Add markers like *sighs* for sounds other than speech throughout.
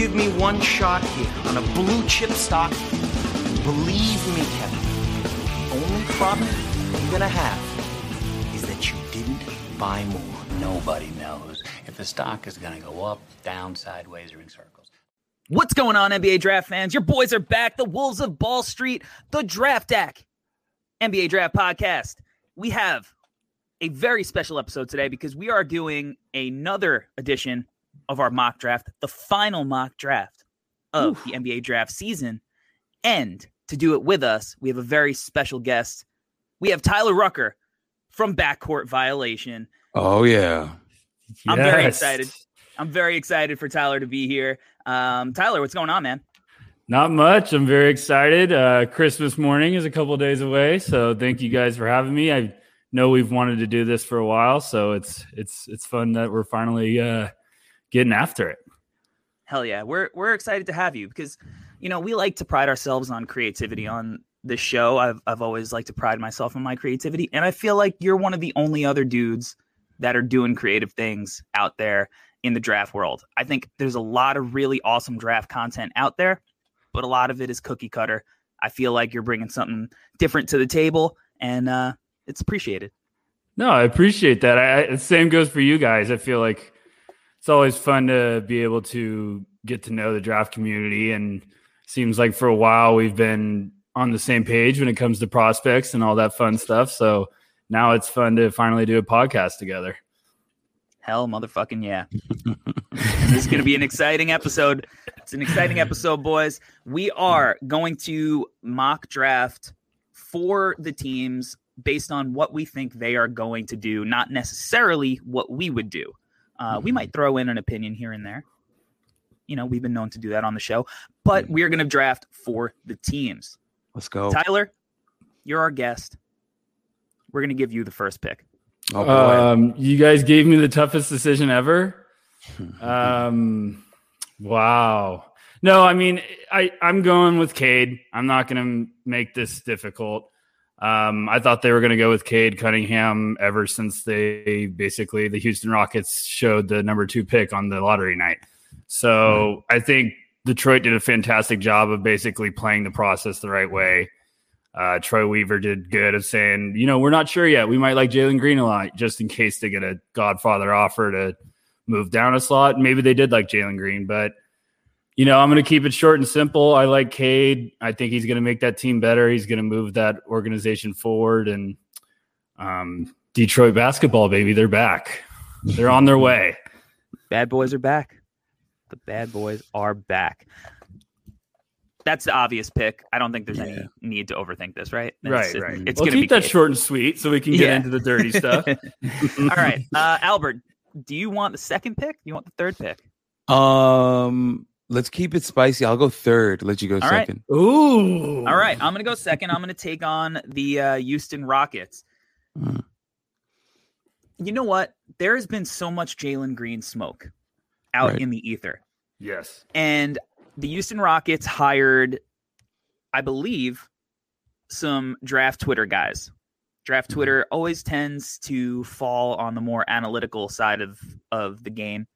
give me one shot here on a blue chip stock, believe me, Kevin, the only problem you're gonna have is that you didn't buy more. Nobody knows if the stock is to go up, down, sideways, or in circles. What's going on, NBA draft fans? Your boys are back. The Wolves of Ball Street, the Draft Deck, NBA Draft Podcast. We have a very special episode today because we are doing another edition of our mock draft, the final mock draft of Oof. the NBA draft season. And to do it with us, we have a very special guest. We have Tyler Rucker from Backcourt Violation. Oh yeah. I'm very excited. I'm very excited for Tyler to be here. Um, Tyler, what's going on, man? Not much. I'm very excited. Uh, Christmas morning is a couple days away, so thank you guys for having me. I know we've wanted to do this for a while, so it's it's it's fun that we're finally uh, getting after it. Hell yeah, we're we're excited to have you because you know we like to pride ourselves on creativity on this show. I've I've always liked to pride myself on my creativity, and I feel like you're one of the only other dudes that are doing creative things out there in the draft world. I think there's a lot of really awesome draft content out there, but a lot of it is cookie cutter. I feel like you're bringing something different to the table, and uh, it's appreciated. No, I appreciate that. I, the same goes for you guys. I feel like it's always fun to be able to get to know the draft community, and seems like for a while we've been on the same page when it comes to prospects and all that fun stuff. So now it's fun to finally do a podcast together. Hell, motherfucking yeah. *laughs* this is going to be an exciting episode. It's an exciting episode, boys. We are going to mock draft for the teams based on what we think they are going to do, not necessarily what we would do. Uh, we might throw in an opinion here and there. You know, we've been known to do that on the show, but we are going to draft for the teams. Let's go. Tyler, you're our guest we're going to give you the first pick. Oh, um, you guys gave me the toughest decision ever. *laughs* um, wow. No, I mean, I, I'm going with Cade. I'm not going to make this difficult. Um, I thought they were going to go with Cade Cunningham ever since they basically the Houston Rockets showed the number two pick on the lottery night. So mm I think Detroit did a fantastic job of basically playing the process the right way. Uh, Troy Weaver did good of saying, you know, we're not sure yet. We might like Jalen Green a lot just in case they get a Godfather offer to move down a slot. Maybe they did like Jalen Green, but you know, I'm going to keep it short and simple. I like Cade. I think he's going to make that team better. He's going to move that organization forward. And um, Detroit basketball, baby, they're back. They're on their way. Bad boys are back. The bad boys are back that's the obvious pick. I don't think there's yeah. any need to overthink this, right? It's, right, it's, right. It's we'll keep that short and sweet so we can get yeah. into the dirty *laughs* stuff. All right, uh, Albert, do you want the second pick? Do you want the third pick? Um, let's keep it spicy. I'll go third. Let you go All second. Right. Ooh. All right, I'm gonna go second. I'm gonna take on the uh, Houston Rockets. Mm. You know what? There has been so much Jalen Green smoke out right. in the ether. Yes. And the Houston Rockets hired, I believe, some draft Twitter guys. Draft mm-hmm. Twitter always tends to fall on the more analytical side of, of the game.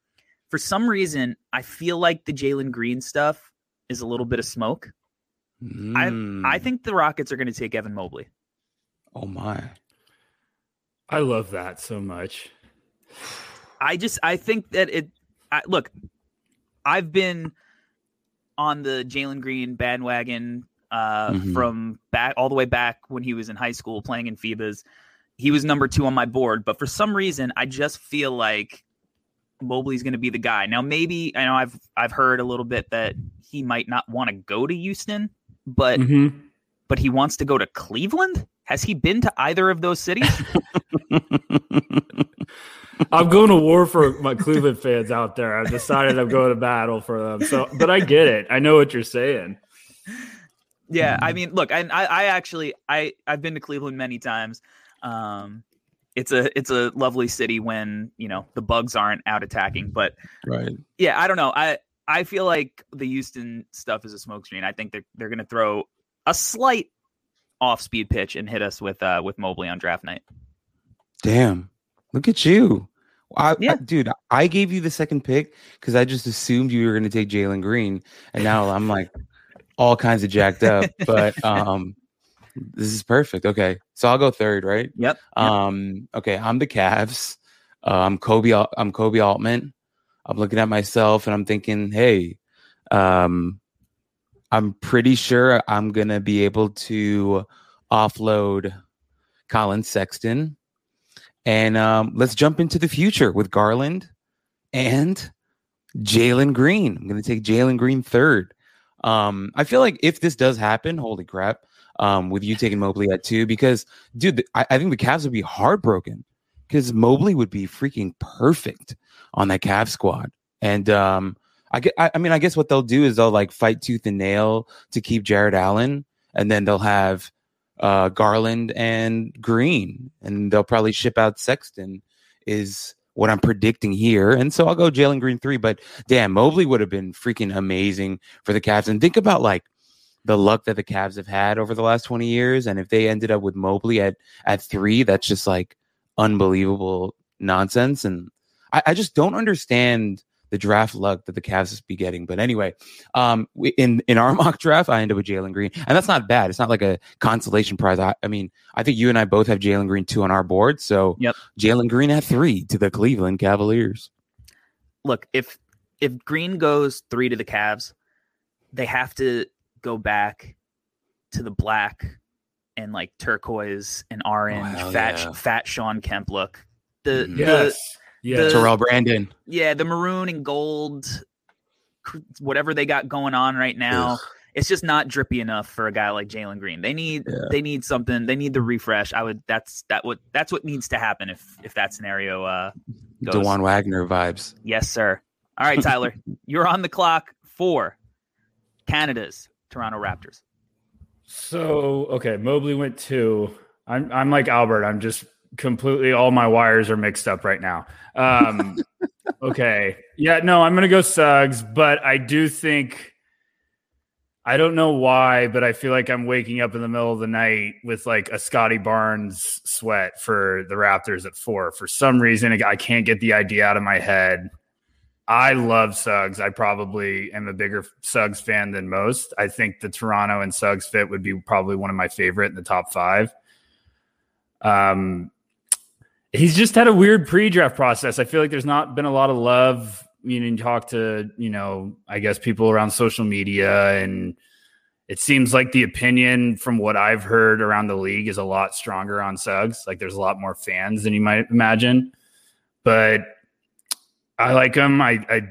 For some reason, I feel like the Jalen Green stuff is a little bit of smoke. Mm. I I think the Rockets are going to take Evan Mobley. Oh my. I love that so much. I just I think that it I, look, I've been on the Jalen Green bandwagon uh, mm-hmm. from back all the way back when he was in high school playing in FIBAs. He was number two on my board, but for some reason, I just feel like Mobley's going to be the guy. Now, maybe I know I've I've heard a little bit that he might not want to go to Houston, but mm-hmm. but he wants to go to Cleveland. Has he been to either of those cities? *laughs* I'm going to war for my Cleveland fans out there. I've decided I'm going to battle for them. So, but I get it. I know what you're saying. Yeah, I mean, look, I, I actually, I, I've been to Cleveland many times. Um, it's a, it's a lovely city when you know the bugs aren't out attacking. But right, yeah, I don't know. I, I feel like the Houston stuff is a smokescreen. I think they're, they're going to throw a slight off speed pitch and hit us with, uh, with Mobley on draft night. Damn, look at you. I, I- Yeah. dude, I gave you the second pick because I just assumed you were going to take Jalen Green, and now I'm like all kinds of jacked up. But *laughs* um, this is perfect. Okay, so I'll go third, right? Yep. Um, okay, I'm the Cavs. Uh, I'm Koby. I'm Koby Altman. I'm looking at myself and I'm thinking, hey, um, I'm pretty sure I'm gonna be able to offload Collin Sexton, and um, let's jump into the future with Garland and Jalen Green. I'm gonna take Jalen Green third. Um, I feel like if this does happen, holy crap, um, with you taking Mobley at two, because dude, I, I think the Cavs would be heartbroken because Mobley would be freaking perfect on that Cavs squad. And um, I get, I, I mean, I guess what they'll do is they'll like fight tooth and nail to keep Jarrett Allen, and then they'll have uh, Garland and Green, and they'll probably ship out Sexton. Is what I'm predicting here, and so I'll go Jalen Green three. But damn, Mobley would have been freaking amazing for the Cavs. And think about like the luck that the Cavs have had over the last 20 years, and if they ended up with Mobley at at three, that's just like unbelievable nonsense. And I, I just don't understand the draft luck that the Cavs be getting. But anyway, um, we, in in our *laughs* mock draft, I end up with Jalen Green, and that's not bad. It's not like a consolation prize. I, I mean, I think you and I both have Jalen Green two on our board, so Yep. Jalen Green at three to the Cleveland Cavaliers. look if if Green goes three to the Cavs, they have to go back to the black and like turquoise and orange, hell fat yeah. fat Shawn Kemp look. The Mhm. the Yes. Yes. the- Terrell Brandon. yeah, the maroon and gold, whatever they got going on right now, it's just not drippy enough for a guy like Jalen Green. They need Yeah. they need something. They need the refresh. I would. That's that what that's what needs to happen if if that scenario uh goes. Dajuan Wagner vibes. Yes, sir. All right, Tyler, *laughs* you're on the clock for Canada's Toronto Raptors. So okay, Mobley went two. I'm I'm like Albert. I'm just completely all my wires are mixed up right now. Um, *laughs* okay, yeah, no, I'm gonna go Suggs, but I do think I don't know why, but I feel like I'm waking up in the middle of the night with like a Scottie Barnes sweat for the Raptors at four. For some reason, I can't get the idea out of my head. I love Suggs. I probably am a bigger Suggs fan than most. I think the Toronto and Suggs fit would be probably one of my favorite in the top five. Um, he's just had a weird pre-draft process. I feel like there's not been a lot of love. You know, talk to you know, I guess people around social media, and it seems like the opinion from what I've heard around the league is a lot stronger on Suggs. Like there's a lot more fans than you might imagine, but I like him. I, I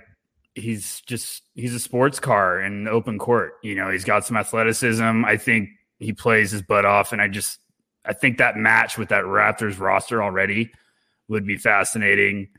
he's just he's a sports car in open court. You know, he's got some athleticism. I think he plays his butt off, and I just I think that match with that Raptors roster already would be fascinating.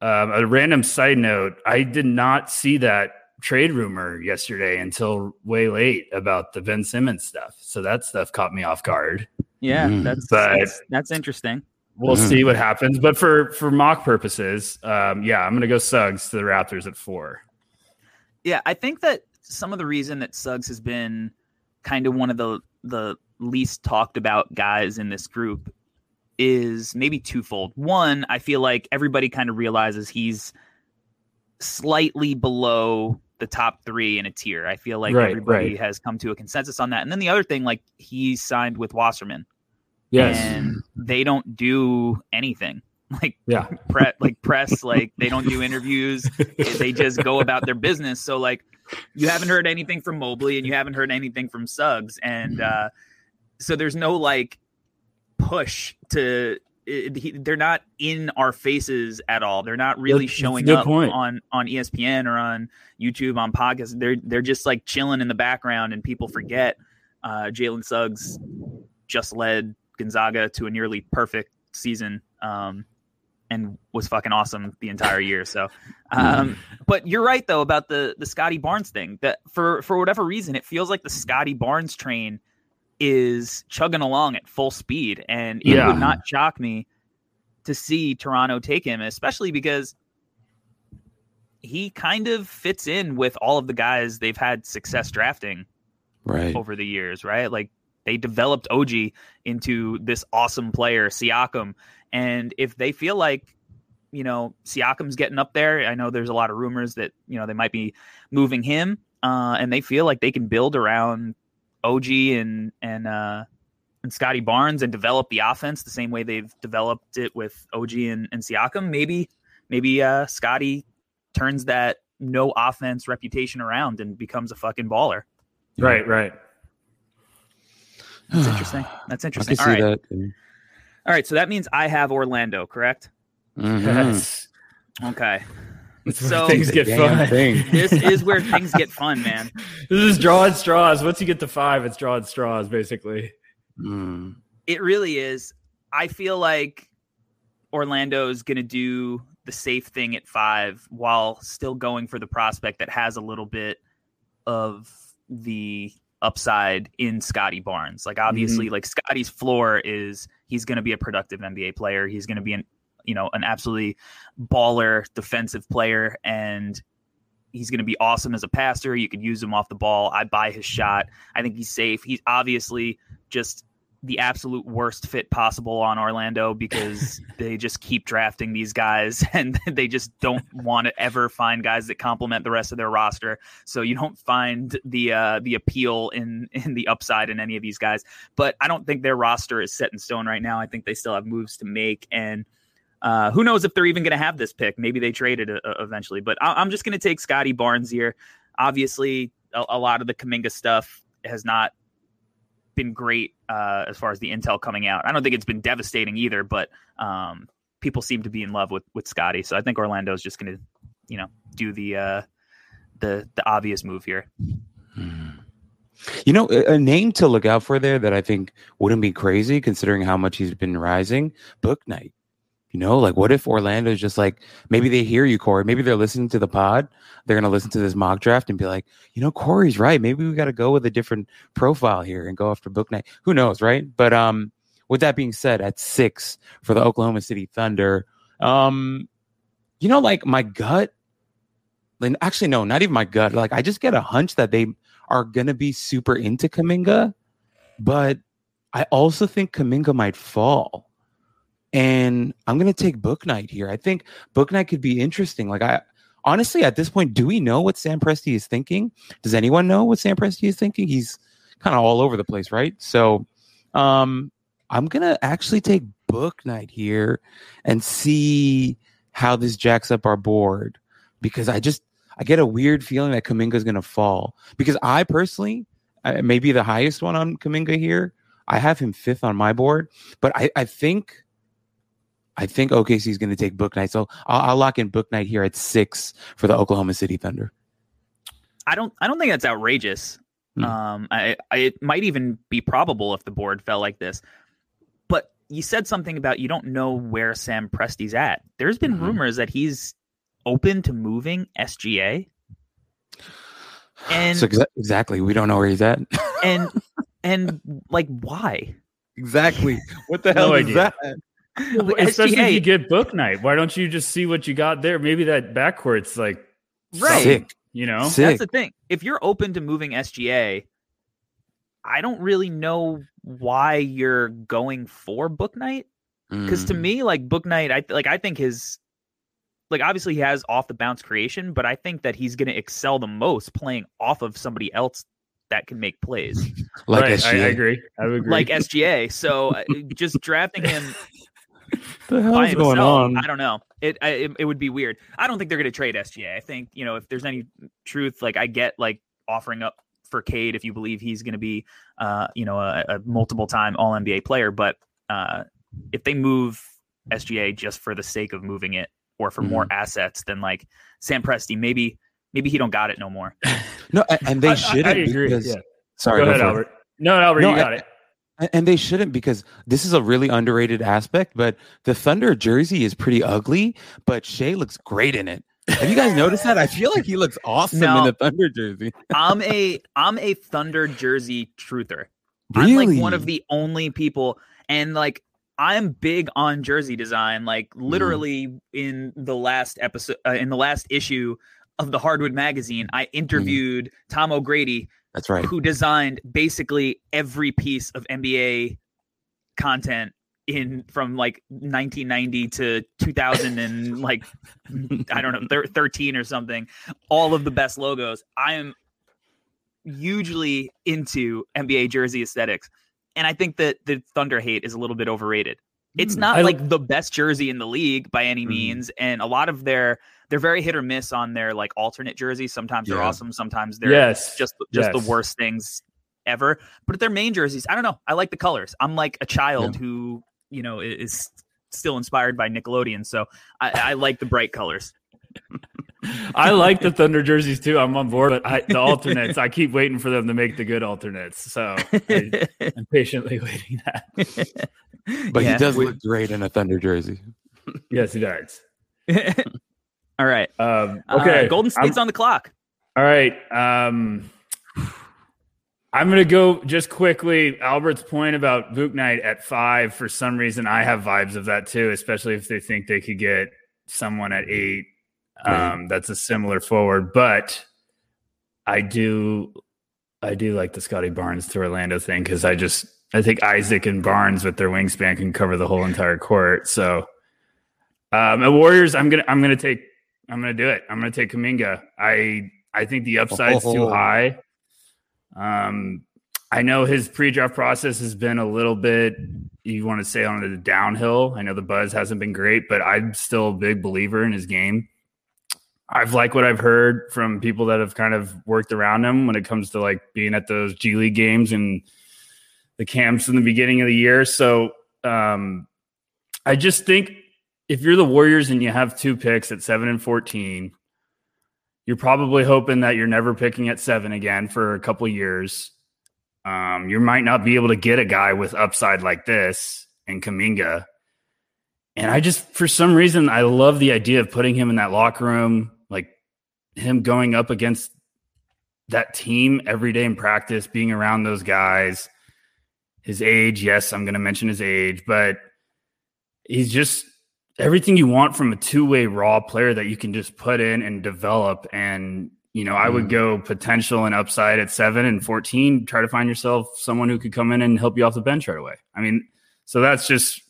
Um, a random side note: I did not see that trade rumor yesterday until way late about the Ben Simmons stuff. So that stuff caught me off guard. Yeah, Mhm. that's, But- that's that's interesting. We'll Mhm. see what happens. But for for mock purposes, um, yeah, I'm gonna go Suggs to the Raptors at four. Yeah, I think that some of the reason that Suggs has been kind of one of the the least talked about guys in this group is maybe twofold. One, I feel like everybody kind of realizes he's slightly below the top three in a tier. I feel like Right, everybody right. has come to a consensus on that. And then the other thing, like he's signed with Wasserman, Yes. and they don't do anything. *laughs* Like yeah. pre- like press, like they don't do interviews. they just go about their business. So like you haven't heard anything from Mobley and you haven't heard anything from Suggs, and uh, so there's no like push to. It, he, they're not in our faces at all. They're not really That's showing up point. on on ESPN or on YouTube on podcasts. They're they're just like chilling in the background, and people forget uh, Jalen Suggs just led Gonzaga to a nearly perfect season. Um, and was fucking awesome the entire year. So, *laughs* um, but you're right though about the the Scottie Barnes thing. That for for whatever reason, it feels like the Scottie Barnes train is chugging along at full speed, and it Yeah. would not shock me to see Toronto take him, especially because he kind of fits in with all of the guys they've had success drafting Right. over the years, right? Like they developed OG into this awesome player, Siakam. And if they feel like you know, Siakam's getting up there. I know there's a lot of rumors that, you know, they might be moving him. Uh, and they feel like they can build around OG and and uh, and Scottie Barnes and develop the offense the same way they've developed it with OG and, and Siakam. Maybe maybe uh, Scottie turns that no offense reputation around and becomes a fucking baller. Right, right. That's interesting. *sighs* That's I interesting. can All see right. that. All right. So that means I have Orlando, correct? Mhm. Yes. Okay. That's where So- things get fun. thing. *laughs* This is where things get fun, man. *laughs* This is drawing straws. Once you get to five, it's drawing straws, basically. Mm. It really is. I feel like Orlando's going to do the safe thing at five while still going for the prospect that has a little bit of the upside in Scottie Barnes. Like obviously, mm-hmm. like Scottie's floor is he's going to be a productive NBA player. He's going to be an you know an absolutely baller defensive player and he's going to be awesome as a passer. You could use him off the ball. I buy his shot. I think he's safe. He's obviously just the absolute worst fit possible on Orlando because *laughs* they just keep drafting these guys *laughs* and they just don't want to ever find guys that complement the rest of their roster. So you don't find the uh, the appeal in in the upside in any of these guys. But I don't think their roster is set in stone right now. I think they still have moves to make and. Uh, who knows if they're even going to have this pick? Maybe they trade it uh, eventually. But I- I'm just going to take Scottie Barnes here. Obviously, a, a lot of the Kuminga stuff has not been great uh, as far as the intel coming out. I don't think it's been devastating either, but um, people seem to be in love with with Scottie. So I think Orlando is just going to, you know, do the uh, the the obvious move here. You know, a, a name to look out for there that I think wouldn't be crazy considering how much he's been rising. Bouknight. You know, like what if Orlando's just like maybe they hear you, Corey. Maybe they're listening to the pod. They're gonna listen to this mock draft and be like, you know, Corey's right. Maybe we got to go with a different profile here and go after Bouknight. Who knows, right? But um, with that being said, at six for the Oklahoma City Thunder, um, you know, like my gut, like actually no, not even my gut. Like I just get a hunch that they are gonna be super into Kuminga, but I also think Kuminga might fall. And I'm gonna take Bouknight here. I think Bouknight could be interesting. Like I honestly, at this point, do we know what Sam Presti is thinking? Does anyone know what Sam Presti is thinking? He's kind of all over the place, right? So um I'm gonna actually take Bouknight here and see how this jacks up our board because I just I get a weird feeling that Kuminga is gonna fall because I personally uh, maybe the highest one on Kuminga here. I have him fifth on my board, but I, I think I think OKC is going to take Bouknight, so I'll, I'll lock in Bouknight here at six for the Oklahoma City Thunder. I don't I don't think that's outrageous. Hmm. Um, I, I it might even be probable if the board fell like this. But you said something about you don't know where Sam Presti's at. There's been Mhm. rumors that he's open to moving SGA. And so exa- exactly, we don't know where he's at. and *laughs* and like why? exactly, what the hell is that? Especially if you get Bouknight. Why don't you just see what you got there? Maybe that backcourt's like Right. Sick, you know? sick. That's the thing. If you're open to moving SGA, I don't really know why you're going for Bouknight. Because to Mm. me, like Bouknight, I like I think his like obviously he has off the bounce creation, but I think that he's gonna excel the most playing off of somebody else that can make plays. *laughs* like Right, I, I agree. I would agree. like SGA. So *laughs* uh, just drafting him the hell is going himself, on? I don't know. It, I, it it would be weird. I don't think they're going to trade SGA. I think you know if there's any truth, like I get like offering up for Cade if you believe he's going to be, uh, you know, a, a multiple time All NBA player. But uh, if they move SGA just for the sake of moving it or for more assets, then like Sam Presti, maybe maybe he don't got it no more. *laughs* No, and I- I- they shouldn't I agree, because yeah. sorry, go go ahead, for it. Albert. No, Albert, No, you I- got it. And- they shouldn't because this is a really underrated aspect. But the Thunder jersey is pretty ugly, but Shai looks great in it. Have you guys noticed that? I feel like he looks awesome No. in the Thunder jersey. *laughs* I'm a I'm a Thunder jersey truther. I'm like one of the only people, and like I'm big on jersey design. Like Mm-hmm. literally in the last episode, uh, in the last issue of the Hardwood magazine, I interviewed Tom O'Grady, That's right. who designed basically every piece of NBA content in from like 1990 to 2000 and like I don't know thir- 13 or something. All of the best logos. I am hugely into NBA jersey aesthetics, and I think that the Thunder hate is a little bit overrated. It's Mm, not I- like the best jersey in the league by any Mhm. means, and a lot of their they're very hit or miss on their like alternate jerseys. Sometimes they're awesome, sometimes they're Yes. just just Yes. the worst things ever. But their main jerseys, I don't know. I like the colors. I'm like a child who you know is still inspired by Nickelodeon, so I, I like the bright colors. I like the *laughs* Thunder jerseys too. I'm on board, but I, the *laughs* alternates, I keep waiting for them to make the good alternates. So I, *laughs* am patiently waiting that. But Yeah, he does look great in a Thunder jersey. Yes, he does. All right. Um, Uh, okay, Golden I'm- on the clock. All right. Um, I'm going to go just quickly. Albert's point about Bouknight at five. For some reason, I have vibes of that too, especially if they think they could get someone at eight. Um, that's a similar forward, but I do, I do like the Scottie Barnes to Orlando thing because I just, I think Isaac and Barnes with their wingspan can cover the whole entire court. So, um, at Warriors, I'm gonna, I'm gonna take, I'm gonna do it. I'm gonna take Kuminga. I, I think the upside's too Oh. high. Um, I know his pre-draft process has been a little bit, you want to say on the downhill. I know the buzz hasn't been great, but I'm still a big believer in his game. I've liked what I've heard from people that have kind of worked around him when it comes to like being at those G League games and the camps in the beginning of the year. So um, I just think if you're the Warriors and you have two picks at seven and 14, you're probably hoping that you're never picking at seven again for a couple years. Um, you might not be able to get a guy with upside like this in Kuminga. And I just, for some reason, I love the idea of putting him in that locker room, like him going up against that team every day in practice, being around those guys. His age, yes, I'm going to mention his age, but he's just everything you want from a two way raw player that you can just put in and develop. And, you know, I would mm-hmm. go potential and upside at seven and 14, try to find yourself someone who could come in and help you off the bench right away. I mean, so that's just,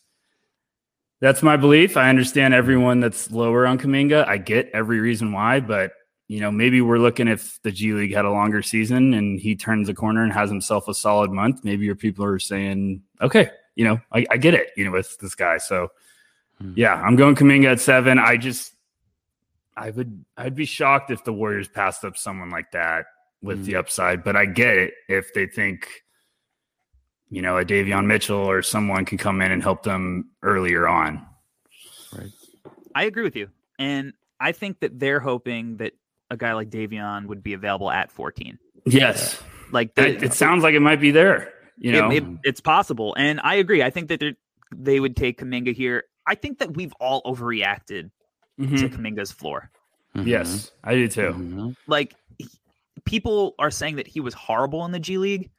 that's my belief. I understand everyone that's lower on Kuminga. I get every reason why, but you know, maybe we're looking if the G League had a longer season and he turns a corner and has himself a solid month. Maybe your people are saying, okay, you know, I, I get it, you know, with this guy. So, Hmm. yeah, I'm going Kuminga at seven. I just, I would, I'd be shocked if the Warriors passed up someone like that with Hmm. the upside, but I get it if they think, you know, a Davion Mitchell or someone can come in and help them earlier on. Right. I agree with you. And I think that they're hoping that a guy like Davion would be available at 14. Yes. Like the, It, it sounds like it might be there, you know. it- it- it's possible. And I agree. I think that they're- they would take Kuminga here. I think that we've all overreacted Mhm. to Kuminga's floor. Mhm. Yes, I do too. Mhm. Like he- people are saying that he was horrible in the G League.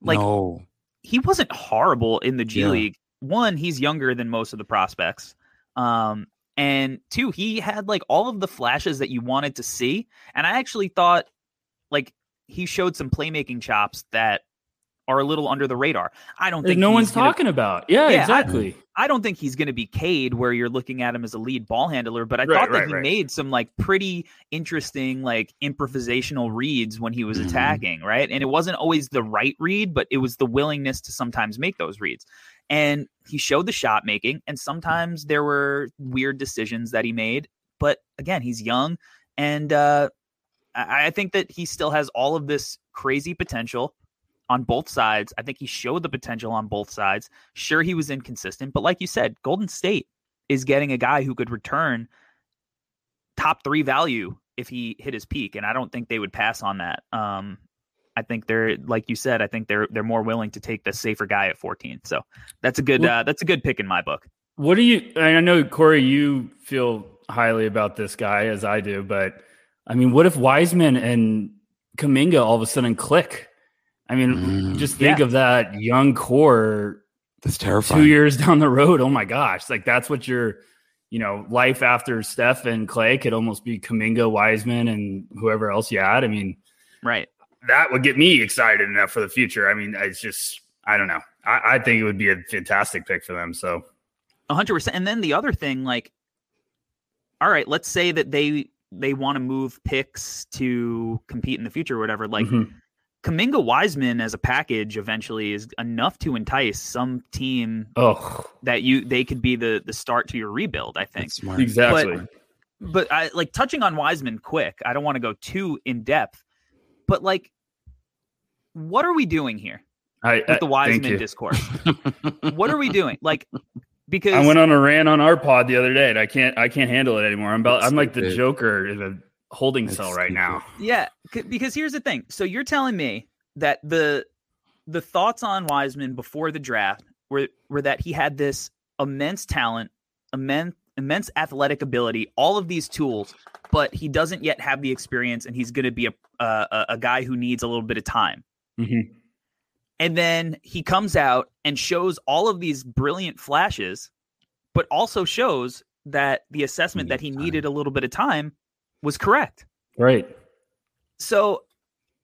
Like no. he wasn't horrible in the G Yeah. League. One, he's younger than most of the prospects. Um, and two, he had like all of the flashes that you wanted to see. And I actually thought like he showed some playmaking chops that are a little under the radar. I don't think no one's gonna- talking about. Yeah, Yeah, exactly. I don't think he's going to be Cade where you're looking at him as a lead ball handler, but I Right, thought that right, he right. made some like pretty interesting like improvisational reads when he was Mhm. attacking, right? And it wasn't always the right read, but it was the willingness to sometimes make those reads. And he showed the shot making, and sometimes there were weird decisions that he made. But again, he's young, and uh, I, I think that he still has all of this crazy potential on both sides. I think he showed the potential on both sides. Sure, he was inconsistent, but like you said, Golden State is getting a guy who could return top three value if he hit his peak, and I don't think they would pass on that. Um, I think they're like you said. I think they're they're more willing to take the safer guy at 14. So that's a good uh, that's a good pick in my book. What do you? I know Corey, you feel highly about this guy as I do, but I mean, what if Wiseman and Kuminga all of a sudden click? I mean, Mm. just think Yeah. of that young core That's terrifying. two years *laughs* down the road. Oh my gosh. Like that's what your, you know, life after Steph and Clay could almost be Kuminga, Wiseman, and whoever else you had. I mean, Right. that would get me excited enough for the future. I mean, it's just, I don't know. I, I think it would be a fantastic pick for them. So hundred percent. And then the other thing, like, all right, let's say that they they want to move picks to compete in the future or whatever. Like Mhm. Kuminga Wiseman as a package eventually is enough to entice some team oh, that you they could be the the start to your rebuild. I think. Smart. exactly. But I like touching on Wiseman quick. I don't want to go too in depth, but like, what are we doing here I, with I- the Wiseman you. discourse? what are we doing? Like, because I went on a rant on our pod the other day, and I can't. I can't handle it anymore. I'm about. I'm like the stupid. Joker in a holding That's cell right stupid. now. Yeah, c- because here's the thing. So you're telling me that the the thoughts on Wiseman before the draft were were that he had this immense talent, immense immense athletic ability, all of these tools, but he doesn't yet have the experience, and he's going to be a, a a- a guy who needs a little bit of time. Mhm. And then he comes out and shows all of these brilliant flashes, but also shows that the assessment that he time. needed a little bit of time was correct. Right. So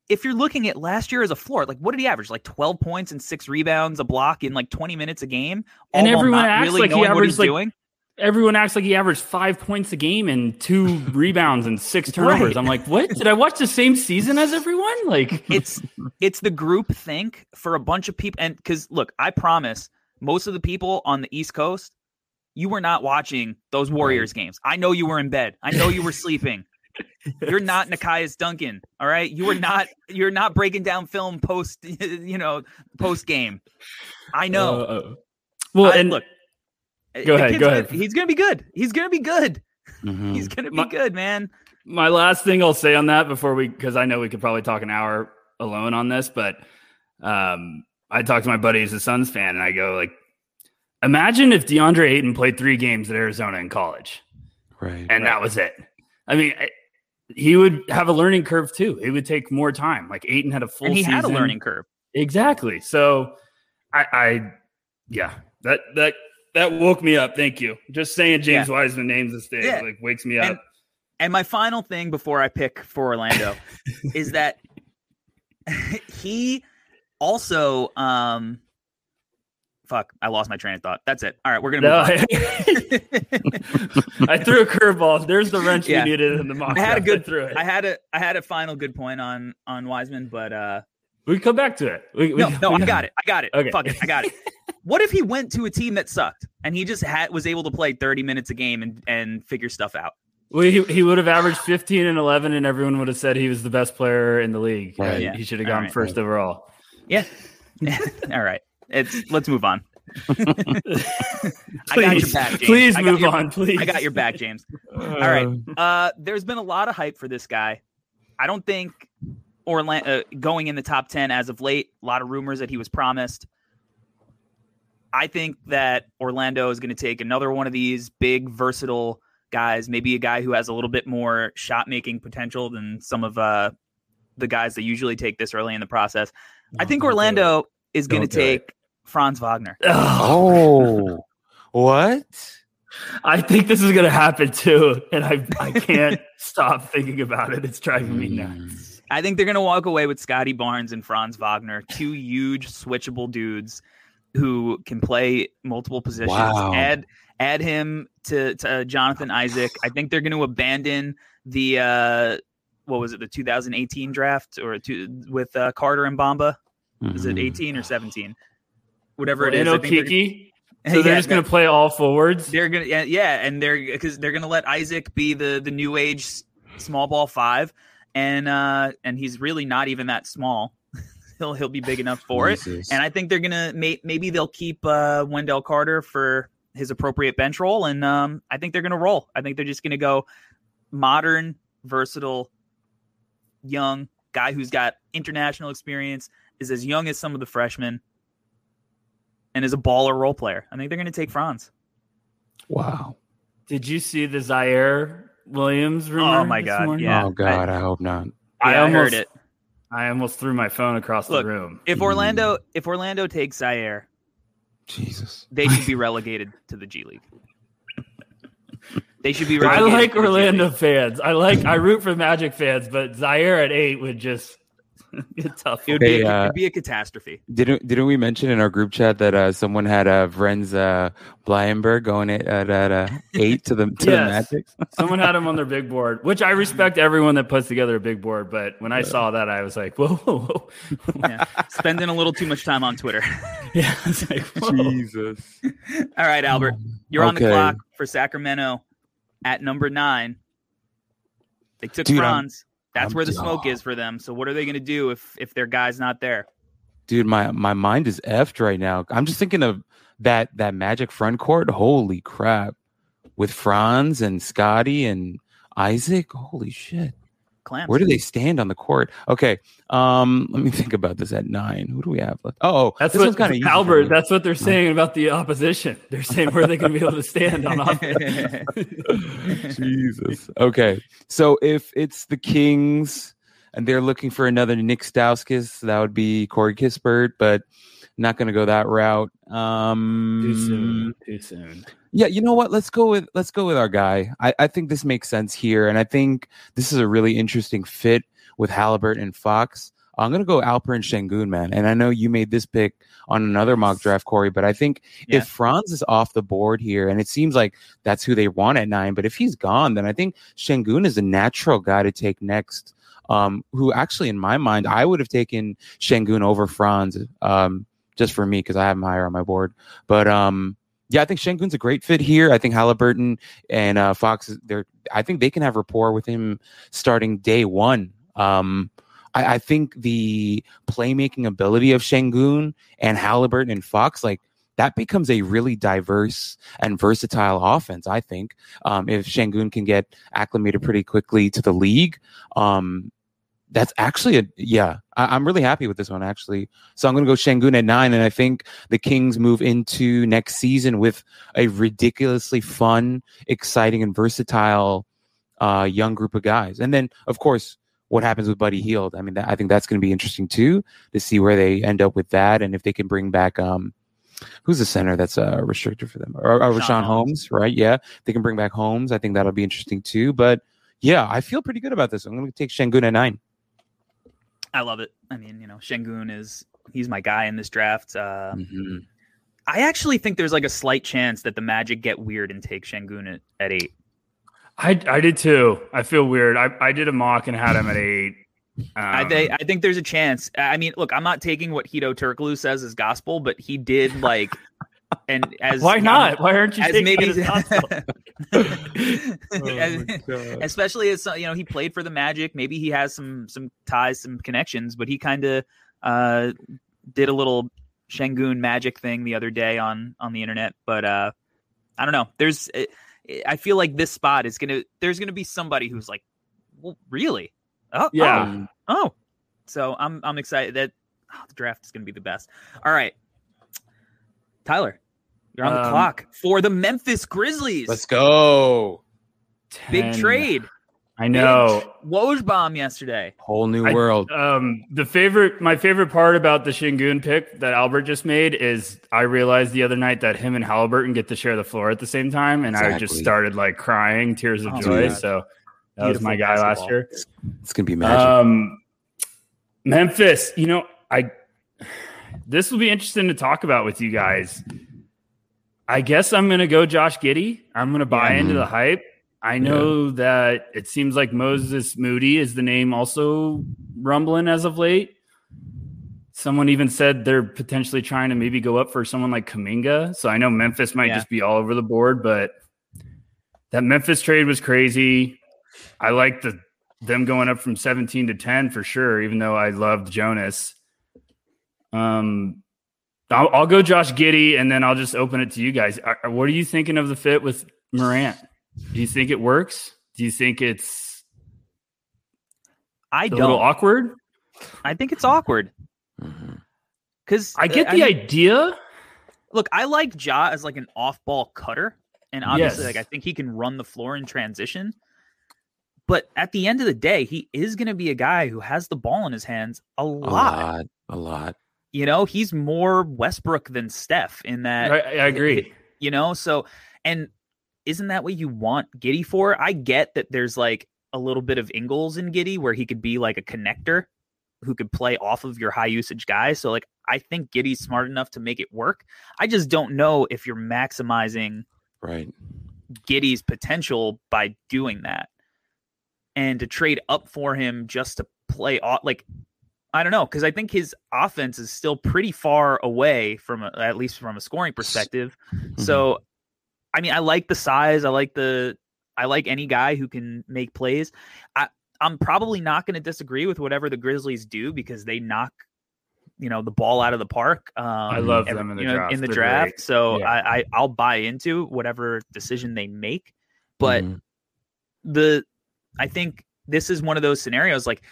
if you're looking at last year as a floor, like what did he average? Like 12 points and six rebounds, a block in like 20 minutes a game. And everyone acts really like he averaged, like, doing. Everyone acts like he averaged five points a game and two *laughs* rebounds and six turnovers. Right. I'm like, what? Did I watch the same season as everyone? Like, *laughs* It's it's the group think for a bunch of people. And because look, I promise most of the people on the East Coast, you were not watching those Warriors games. I know you were in bed. I know you were *laughs* sleeping. You're not Nekias Duncan. All right. You were not you're not breaking down film post, *laughs* you know, post game. I know. Uh, well, I- and look, Go ahead, kid's go gonna- ahead. He's gonna be good. He's gonna be good. Mhm. He's gonna be My- good, man. my last thing I'll say on that before we, because I know we could probably talk an hour alone on this, but um, I talked to my buddy who's a Suns fan, and I go like, imagine if DeAndre Ayton played three games at Arizona in college, right. and that was it. I mean, I- he would have a learning curve too. It would take more time. Like Ayton had a full, and he had a learning curve. exactly. So, I, I, yeah, that that that woke me up. Thank you. Just saying James Wiseman names this day Yeah. like wakes me And- up. And my final thing before I pick for Orlando *laughs* is that *laughs* he also um fuck, I lost my train of thought. That's it. All right, we're gonna No, move I, *laughs* I threw a curveball. There's the wrench Yeah. we needed in the mock. I had a good- threw it. I had a I had a final good point on on Wiseman, but uh we come back to it. We, we, no, no, we- I got it. I got it. Okay. Fuck it. I got it. *laughs* What if he went to a team that sucked and he just had was able to play 30 minutes a game and and figure stuff out? Well, he, he would have averaged 15 and 11, and everyone would have said he was the best player in the league. Right. Yeah. He should have gone right. first overall. Yeah. *laughs* All right. It's let's move on. *laughs* Please, I got your back, James. please move your- on. Please. I got your back, James. All right. Uh, there's been a lot of hype for this guy. I don't think Orlando uh, going in the top 10 as of late. A lot of rumors that he was promised. I think that Orlando is going to take another one of these big, versatile guys, maybe a guy who has a little bit more shot making potential than some of uh, the guys that usually take this early in the process. I think Don't do it. Orlando is going to Don't it. take Franz Wagner. Oh, what? I think this is going to happen too, and I I *laughs* can't stop thinking about it. It's driving me nuts. I think they're going to walk away with Scotty Barnes and Franz Wagner, two huge switchable dudes who can play multiple positions. Wow. Add add him to, to uh, Jonathan Isaac. I think they're going to abandon the uh, what was it, the 2018 draft or two, with uh, Carter and Bamba? Is it Mhm. 18 or 17? Whatever it is. And I think they're- Okeke. So they're Yeah, just going to play all forwards. they're gonna yeah, yeah and they're because they're gonna let Isaac be the the new age small ball five, and uh and he's really not even that small. *laughs* he'll he'll be big enough for it, and I think they're gonna may, maybe they'll keep uh Wendell Carter for his appropriate bench role, and um I think they're gonna roll. I think they're just gonna go modern, versatile, young guy who's got international experience, is as young as some of the freshmen. And is a baller role player. I think they're going to take Franz. wow. Did you see the Ziaire Williams rumor? Oh my God, morning? Yeah, oh God, I, hope not. I Yeah, I, almost heard it. I almost threw my phone across Look, the room. If hmm. Orlando, if Orlando takes Ziaire, Jesus. they should be *laughs* relegated to the G League. They should be. I like to the G Orlando fans. I like I root for Magic fans, but Ziaire at eight would just It's *laughs* tough. It would be, Hey, a, uh, it'd be a catastrophe. Didn't didn't we mention in our group chat that uh, someone had uh, Vrenz uh, Bleijenbergh going at, at, at uh, eight to the to the Yes. Magic? *laughs* Someone had him on their big board, which I respect everyone that puts together a big board. But when I saw that, I was like, whoa, whoa, whoa. *laughs* Yeah. Spending a little too much time on Twitter. yeah. Was like, whoa. Jesus. All right, Albert, you're on the clock for Sacramento at number nine. They took Dude, I'm- Franz. That's I'm- where the smoke oh. is for them. So what are they going to do if if their guy's not there? Dude, my my mind is effed right now. I'm just thinking of that that Magic front court. Holy crap! With Franz and Scottie and Isaac. Holy shit! Clams. Where do they stand on the court? Okay, um, let me think about this at nine. Who do we have left? Oh, That's this what kind of Albert. That's what they're saying about the opposition. They're saying where are they going to be able to stand on *laughs* offense. Jesus. Okay. So if it's the Kings and they're looking for another Nick Stauskas, that would be Corey Kispert, but not going to go that route. Um, Too soon. Too soon. Yeah, you know what? Let's go with let's go with our guy. I, I think this makes sense here, and I think this is a really interesting fit with Halliburton and Fox. I'm gonna go Alperen Sengun, man. And I know you made this pick on another mock draft, Corey, but I think Yeah. if Franz is off the board here, and it seems like that's who they want at nine, but if he's gone, then I think Sengun is a natural guy to take next. Um, who actually, in my mind, I would have taken Sengun over Franz, um, just for me because I have him higher on my board. But um, yeah, I think Sengun's a great fit here. I think Halliburton and uh, Fox, they're, I think they can have rapport with him starting day one. Um, I, I think the playmaking ability of Sengun and Halliburton and Fox, like that becomes a really diverse and versatile offense. I think um, if Sengun can get acclimated pretty quickly to the league, um, that's actually a yeah. I, I'm really happy with this one actually. So I'm going to go Sengun at nine, and I think the Kings move into next season with a ridiculously fun, exciting, and versatile uh, young group of guys. And then, of course, what happens with Buddy Hield? I mean, that, I think that's going to be interesting too to see where they end up with that, and if they can bring back um, who's the center that's uh, restricted for them, or, or Richaun Richaun Holmes. Holmes, right? Yeah, they can bring back Holmes. I think that'll be interesting too. But yeah, I feel pretty good about this. I'm going to take Sengun at nine. I love it. I mean, you know, Sengun is he's my guy in this draft. Uh, Mhm. I actually think there's like a slight chance that the Magic get weird and take Sengun at, at eight. I, I did too. I feel weird. I, I did a mock and had him at eight. I, Um, they, I think there's a chance. I mean, look, I'm not taking what Hedo Turkoglu says as gospel, but he did like, and *laughs* as why not? Why aren't you taking as taking maybe *laughs* it as gospel? As- especially as you know he played for the magic maybe he has some some ties some connections but he kind of uh did a little Sengun magic thing the other day on on the internet but uh i don't know there's eh, i feel like this spot is gonna there's gonna be somebody who's like well really oh Yeah. oh, oh. so i'm i'm excited that oh, the draft is gonna be the best all right tyler you're on the Um, clock for the memphis grizzlies Let's go. big 10. trade I know. Woj bomb yesterday. Whole new I- world. Um, the favorite, my favorite part about the Sengun pick that Albert just made is I realized the other night that him and Halliburton get to share the floor at the same time, and I just started like crying, tears of Oh, joy. God. So that was my Beautiful guy last year. It's gonna be magic. Um, Memphis, you know, I *sighs* this will be interesting to talk about with you guys. I guess I'm going to go Josh Giddey. I'm going to buy Yeah. into the hype. I know that it seems like Moses Moody is the name also rumbling as of late. Someone even said they're potentially trying to maybe go up for someone like Kaminga. So I know Memphis might Yeah. just be all over the board, but that Memphis trade was crazy. I like the them going up from 17 to 10 for sure, even though I loved Jonas. Um, I'll, I'll go Josh Giddey and then I'll just open it to you guys. Are- are- what are you thinking of the fit with Morant? Do you think it works? Do you think it's I a don't. little awkward? I think it's awkward mm-hmm. because I get uh, the idea. Look, I like Ja as like an off-ball cutter, and obviously, Yes. like I think he can run the floor in transition. But at the end of the day, he is going to be a guy who has the ball in his hands a A lot. lot. A lot. You know, he's more Westbrook than Steph in that. I, I agree. You know, so and isn't that what you want Giddey for? I get that there's like a little bit of Ingles in Giddey where he could be like a connector, who could play off of your high usage guys. So like I think Giddey's smart enough to make it work. I just don't know if you're maximizing Right. Giddey's potential by doing that. And to trade up for him just to play off like I don't know because I think his offense is still pretty far away from a, at least from a scoring perspective. Mm-hmm. So, I mean, I like the size. I like the I like any guy who can make plays. I I'm probably not going to disagree with whatever the Grizzlies do because they knock you know the ball out of the park. Um, I love every- them in the know, draft. in the draft. great. So Yeah. I, I I'll buy into whatever decision they make. But Mhm. the I think this is one of those scenarios like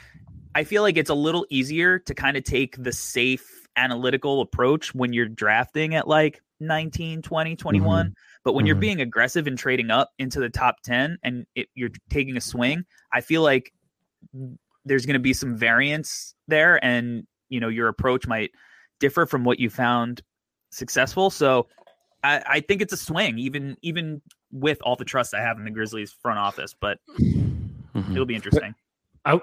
I feel like it's a little easier to kind of take the safe analytical approach when you're drafting at like 19, 20, 21. But when you're Mhm. being aggressive and trading up into the top 10 and it, you're taking a swing, I feel like there's going to be some variance there and you know your approach might differ from what you found successful. So I, I think it's a swing, even even with all the trust I have in the Grizzlies front office, but Mhm. it'll be interesting. I,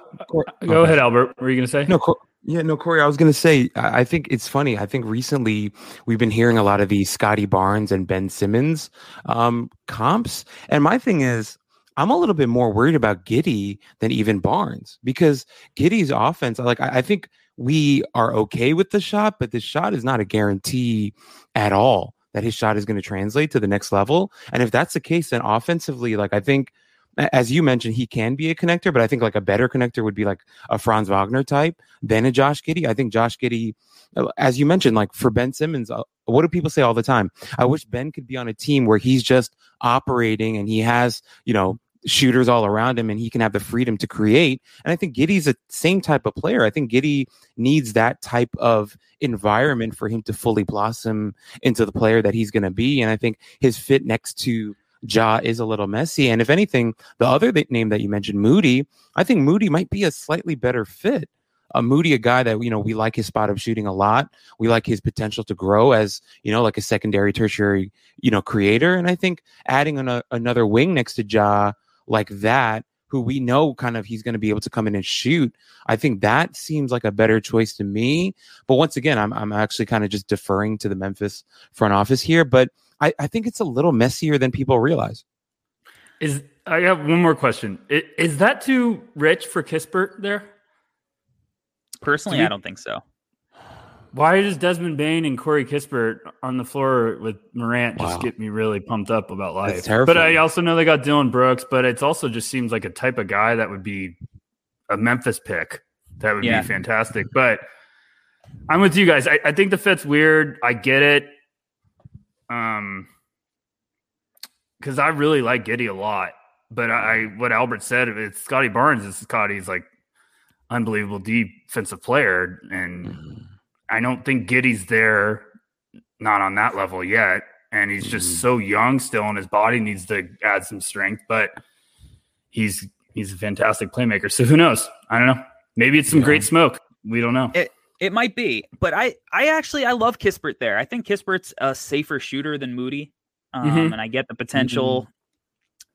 go ahead, Albert. What were you going to say? No, Cor- yeah, no, Corey. I was gonna say, I I think it's funny. I think recently we've been hearing a lot of these Scottie Barnes and Ben Simmons um, comps, and my thing is, I'm a little bit more worried about Giddey than even Barnes because Giddey's offense, like I, I think we are okay with the shot, but the shot is not a guarantee at all that his shot is going to translate to the next level. And if that's the case, then offensively, like I think. As you mentioned, he can be a connector, but I think like a better connector would be like a Franz Wagner type than a Josh Giddey. I think Josh Giddey, uh, as you mentioned, like for Ben Simmons, uh, what do people say all the time? I wish Ben could be on a team where he's just operating and he has, you know, shooters all around him and he can have the freedom to create. And I think Giddey's the same type of player. I think Giddey needs that type of environment for him to fully blossom into the player that he's going to be. And I think his fit next to Ja is a little messy. And if anything, the other th- name that you mentioned, Moody, I think Moody might be a slightly better fit. A Moody, a guy that you know we like his spot of shooting a lot. We like his potential to grow as you know, like a secondary, tertiary, you know, creator. And I think adding an, a, another wing next to Ja like that, who we know kind of he's going to be able to come in and shoot. I think that seems like a better choice to me. But once again, I'm I'm actually kind of just deferring to the Memphis front office here. But I, I think it's a little messier than people realize. Is I have one more question. Is, is that too rich for Kispert there? Personally, Do we- I don't think so. Why does Desmond Bane and Corey Kispert on the floor with Morant just Wow. get me really pumped up about life? That's But I also know they got Dillon Brooks, but it's also just seems like a type of guy that would be a Memphis pick. That would Yeah. be fantastic. But I'm with you guys. I, I think the fit's weird. I get it. Um, because I really like Giddey a lot. But I, what Albert said, it's Scottie Barnes. Is Scottie's like unbelievable defensive player, and I don't think Giddey's there, not on that level yet. And he's just Mhm. so young still, and his body needs to add some strength. But he's he's a fantastic playmaker. So who knows? I don't know. Maybe it's some Yeah. great smoke. We don't know. It might be, but I I actually I love Kispert there. I think Kispert's a safer shooter than Moody, um, Mhm. and I get the potential.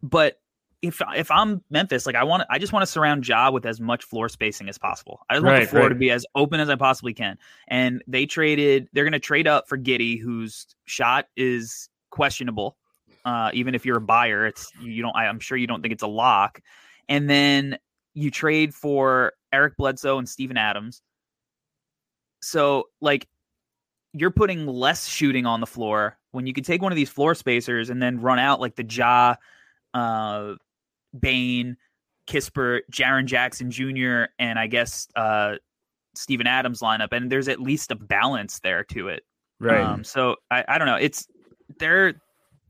But if if I'm Memphis, like I want, I just want to surround Ja with as much floor spacing as possible. I just want the floor to be as open as I possibly can. And they traded. They're going to trade up for Giddey, whose shot is questionable. Uh, even if you're a buyer, it's you don't. I, I'm sure you don't think it's a lock. And then you trade for Eric Bledsoe and Steven Adams. So like you're putting less shooting on the floor when you can take one of these floor spacers and then run out like the Ja, uh, Bane, Kispert, Jaren Jackson Jr., and I guess uh, Steven Adams lineup, and there's at least a balance there to it. Right. Um, so I, I don't know. It's they're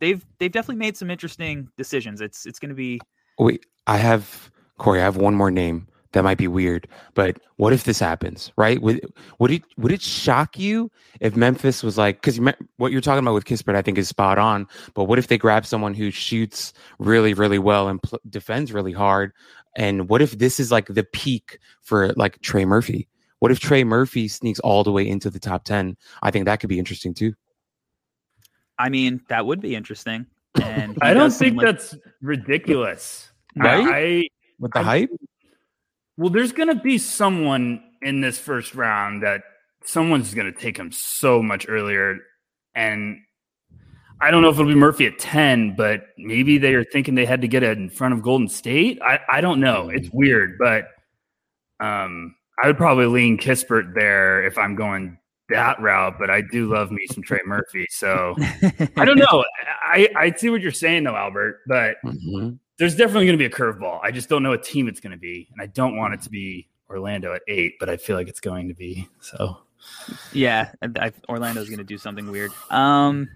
they've they've definitely made some interesting decisions. It's it's going to be Wait, I have Corey. I have one more name that might be weird, but what if this happens? Right? Would would it would it shock you if Memphis was like? Because what you're talking about with Kispert, I think, is spot on. But what if they grab someone who shoots really, really well and pl- defends really hard? And what if this is like the peak for like Trey Murphy? What if Trey Murphy sneaks all the way into the top ten? I think that could be interesting too. I mean, that would be interesting. And *laughs* I don't think like- that's ridiculous. Right? I, With the I- hype, well, there's going to be someone in this first round that someone's going to take him so much earlier. And I don't know if it'll be Murphy at 10, but maybe they are thinking they had to get it in front of Golden State. I, I don't know. It's weird, but um, I would probably lean Kispert there if I'm going that route, but I do love me some Trey Murphy. So *laughs* I don't know. I, I see what you're saying though, Albert, but Mhm. There's definitely going to be a curveball. I just don't know what team it's going to be. And I don't want it to be Orlando at eight, but I feel like it's going to be. So Yeah, I, I- Orlando's going to do something weird. Um,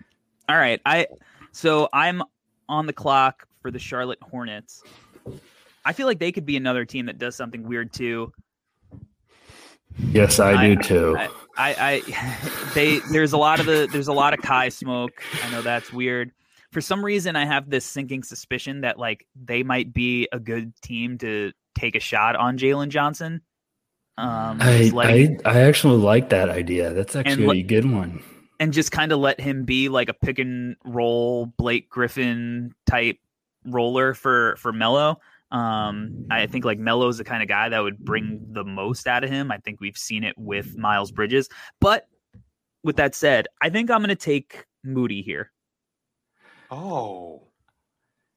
all right, I so I'm on the clock for the Charlotte Hornets. I feel like they could be another team that does something weird too. yes, I, I- do too. I, I, I *laughs* they there's a lot of the there's a lot of Kai smoke. I know that's weird. For some reason, I have this sinking suspicion that like they might be a good team to take a shot on Jalen Johnson. Um, I, I, I actually like that idea. That's actually let- a good one. and just kind of let him be like a pick and roll Blake Griffin type roller for for Melo. Um, I think like Melo's the kind of guy that would bring the most out of him. I think we've seen it with Miles Bridges. But with that said, I think I'm going to take Moody here. Oh.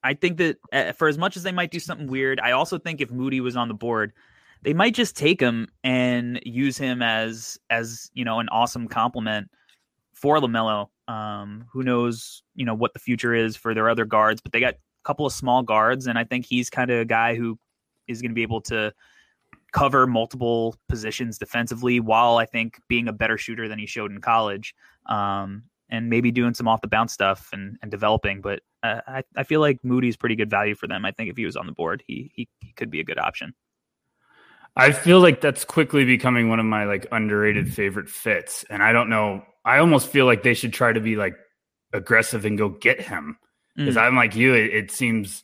I think that for as much as they might do something weird, I also think if Moody was on the board, they might just take him and use him as as you know an awesome complement for LaMelo. Um, who knows, you know, what the future is for their other guards, but they got a couple of small guards, and I think he's kind of a guy who is going to be able to cover multiple positions defensively, while I think being a better shooter than he showed in college. Um, and maybe doing some off the bounce stuff and, and developing. But uh, I, I feel like Moody's pretty good value for them. I think if he was on the board, he, he, he could be a good option. I feel like that's quickly becoming one of my like underrated favorite fits. And I don't know. I almost feel like they should try to be like aggressive and go get him. Because Mm. I'm like you, it, it seems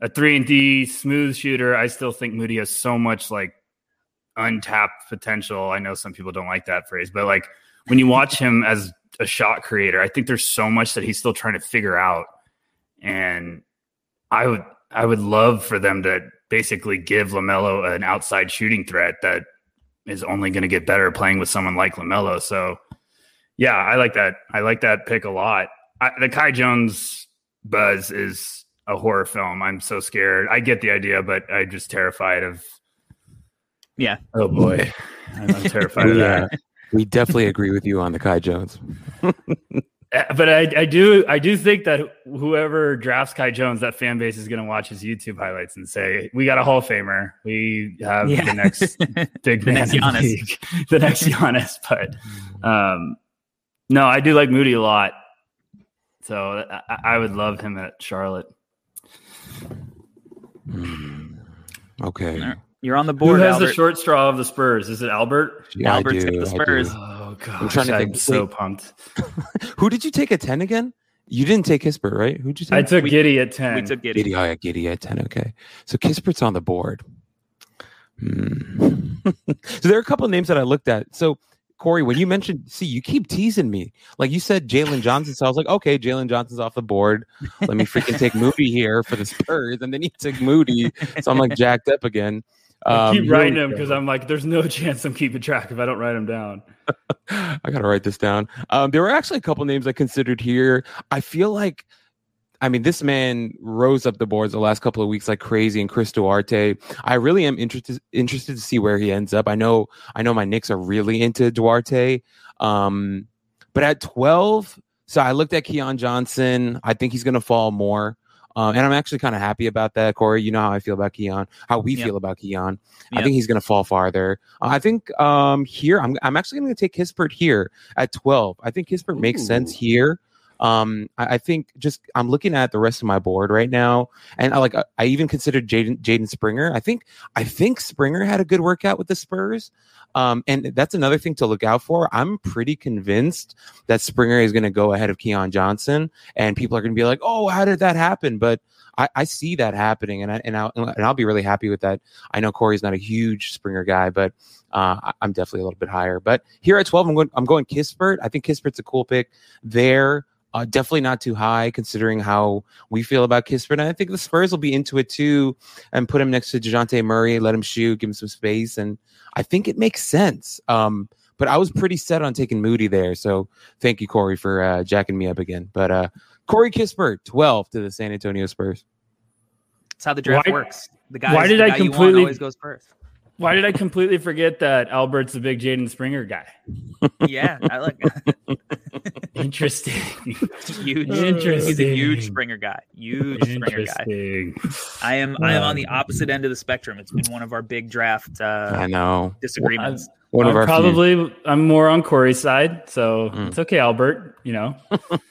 a three and D smooth shooter. I still think Moody has so much like untapped potential. I know some people don't like that phrase, but like when you watch *laughs* him as a shot creator, I think there's so much that he's still trying to figure out. And I would I would love for them to basically give LaMelo an outside shooting threat that is only going to get better playing with someone like LaMelo. So, yeah, I like that. I like that pick a lot. I, the Kai Jones buzz is a horror film. I'm so scared. I get the idea, but I'm just terrified of. Yeah. Oh boy, I'm, I'm *laughs* terrified of that. Yeah. We definitely agree with you on the Kai Jones. *laughs* Uh, But I, I do, I do think that whoever drafts Kai Jones, that fan base is going to watch his YouTube highlights and say, "We got a Hall of Famer. We have Yeah. the next *laughs* big The man next in the Giannis. league, *laughs* the next Giannis." But um, no, I do like Moody a lot. So I, I would love him at Charlotte. Hmm. Okay. All right. You're on the board. Who has Albert. the short straw of the Spurs? Is it Albert? Yeah, Albert took do, the Spurs. Oh gosh, I'm trying to think. I'm think. so pumped. *laughs* Who did you take at 10 again? You didn't take Kispert, right? Who'd you take? I took We- Giddey at ten. we took Giddey. Giddey. Oh, yeah, Giddey at 10. Okay. So Kispert's on the board. Hmm. *laughs* so there are a couple of names that I looked at. So, Corey, when you mentioned, see, you keep teasing me. Like you said, Jalen Johnson. So I was like, okay, Jalen Johnson's off the board. Let me freaking take *laughs* Moody here for the Spurs. And then you took Moody. So I'm like jacked up again. I Um, keep writing them because I'm like, there's no *laughs* chance I'm keeping track if I don't write them down. *laughs* I gotta write this down. Um, there were actually a couple names I considered here. I feel like, I mean, this man rose up the boards the last couple of weeks like crazy. And Chris Duarte, I really am interested interested to see where he ends up. I know, I know, my Knicks are really into Duarte. Um, but at twelve, so I looked at Keon Johnson. I think he's gonna fall more. Uh, and I'm actually kind of happy about that, Corey. You know how I feel about Keon, how we Yep. feel about Keon. I think he's going to fall farther. Uh, I think um, here, I'm, I'm actually going to take Kispert here at 12. I think Kispert makes sense here. Um, I, I think just I'm looking at the rest of my board right now, and I like I, I even considered Jaden Jaden Springer. I think I think Springer had a good workout with the Spurs, um, and that's another thing to look out for. I'm pretty convinced that Springer is going to go ahead of Keon Johnson, and people are going to be like, "Oh, how did that happen?" But I, I see that happening, and I and I'll, and I'll be really happy with that. I know Corey's not a huge Springer guy, but uh, I'm definitely a little bit higher. But here at 12, I'm going I'm going Kispert. I think Kispert's a cool pick there. Uh, definitely not too high considering how we feel about Kispert. And I think the Spurs will be into it too and put him next to Dejounte Murray, let him shoot, give him some space. And I think it makes sense. Um, but I was pretty set on taking Moody there. So thank you, Corey, for uh, jacking me up again. But uh, Corey Kispert, 12 to the San Antonio Spurs. That's how the draft Why- works. The guy, why did the I guy you want completely- always goes first. Why did I completely forget that Albert's a big Jaden Springer guy? Yeah, I like *laughs* Interesting. huge. Interesting. He's a huge Springer guy. Huge Springer guy. I am. I am on the opposite end of the spectrum. It's been one of our big draft I uh, know. disagreements. One of I'm our few. probably I'm more on Corey's side, so Mm. it's okay, Albert. You know,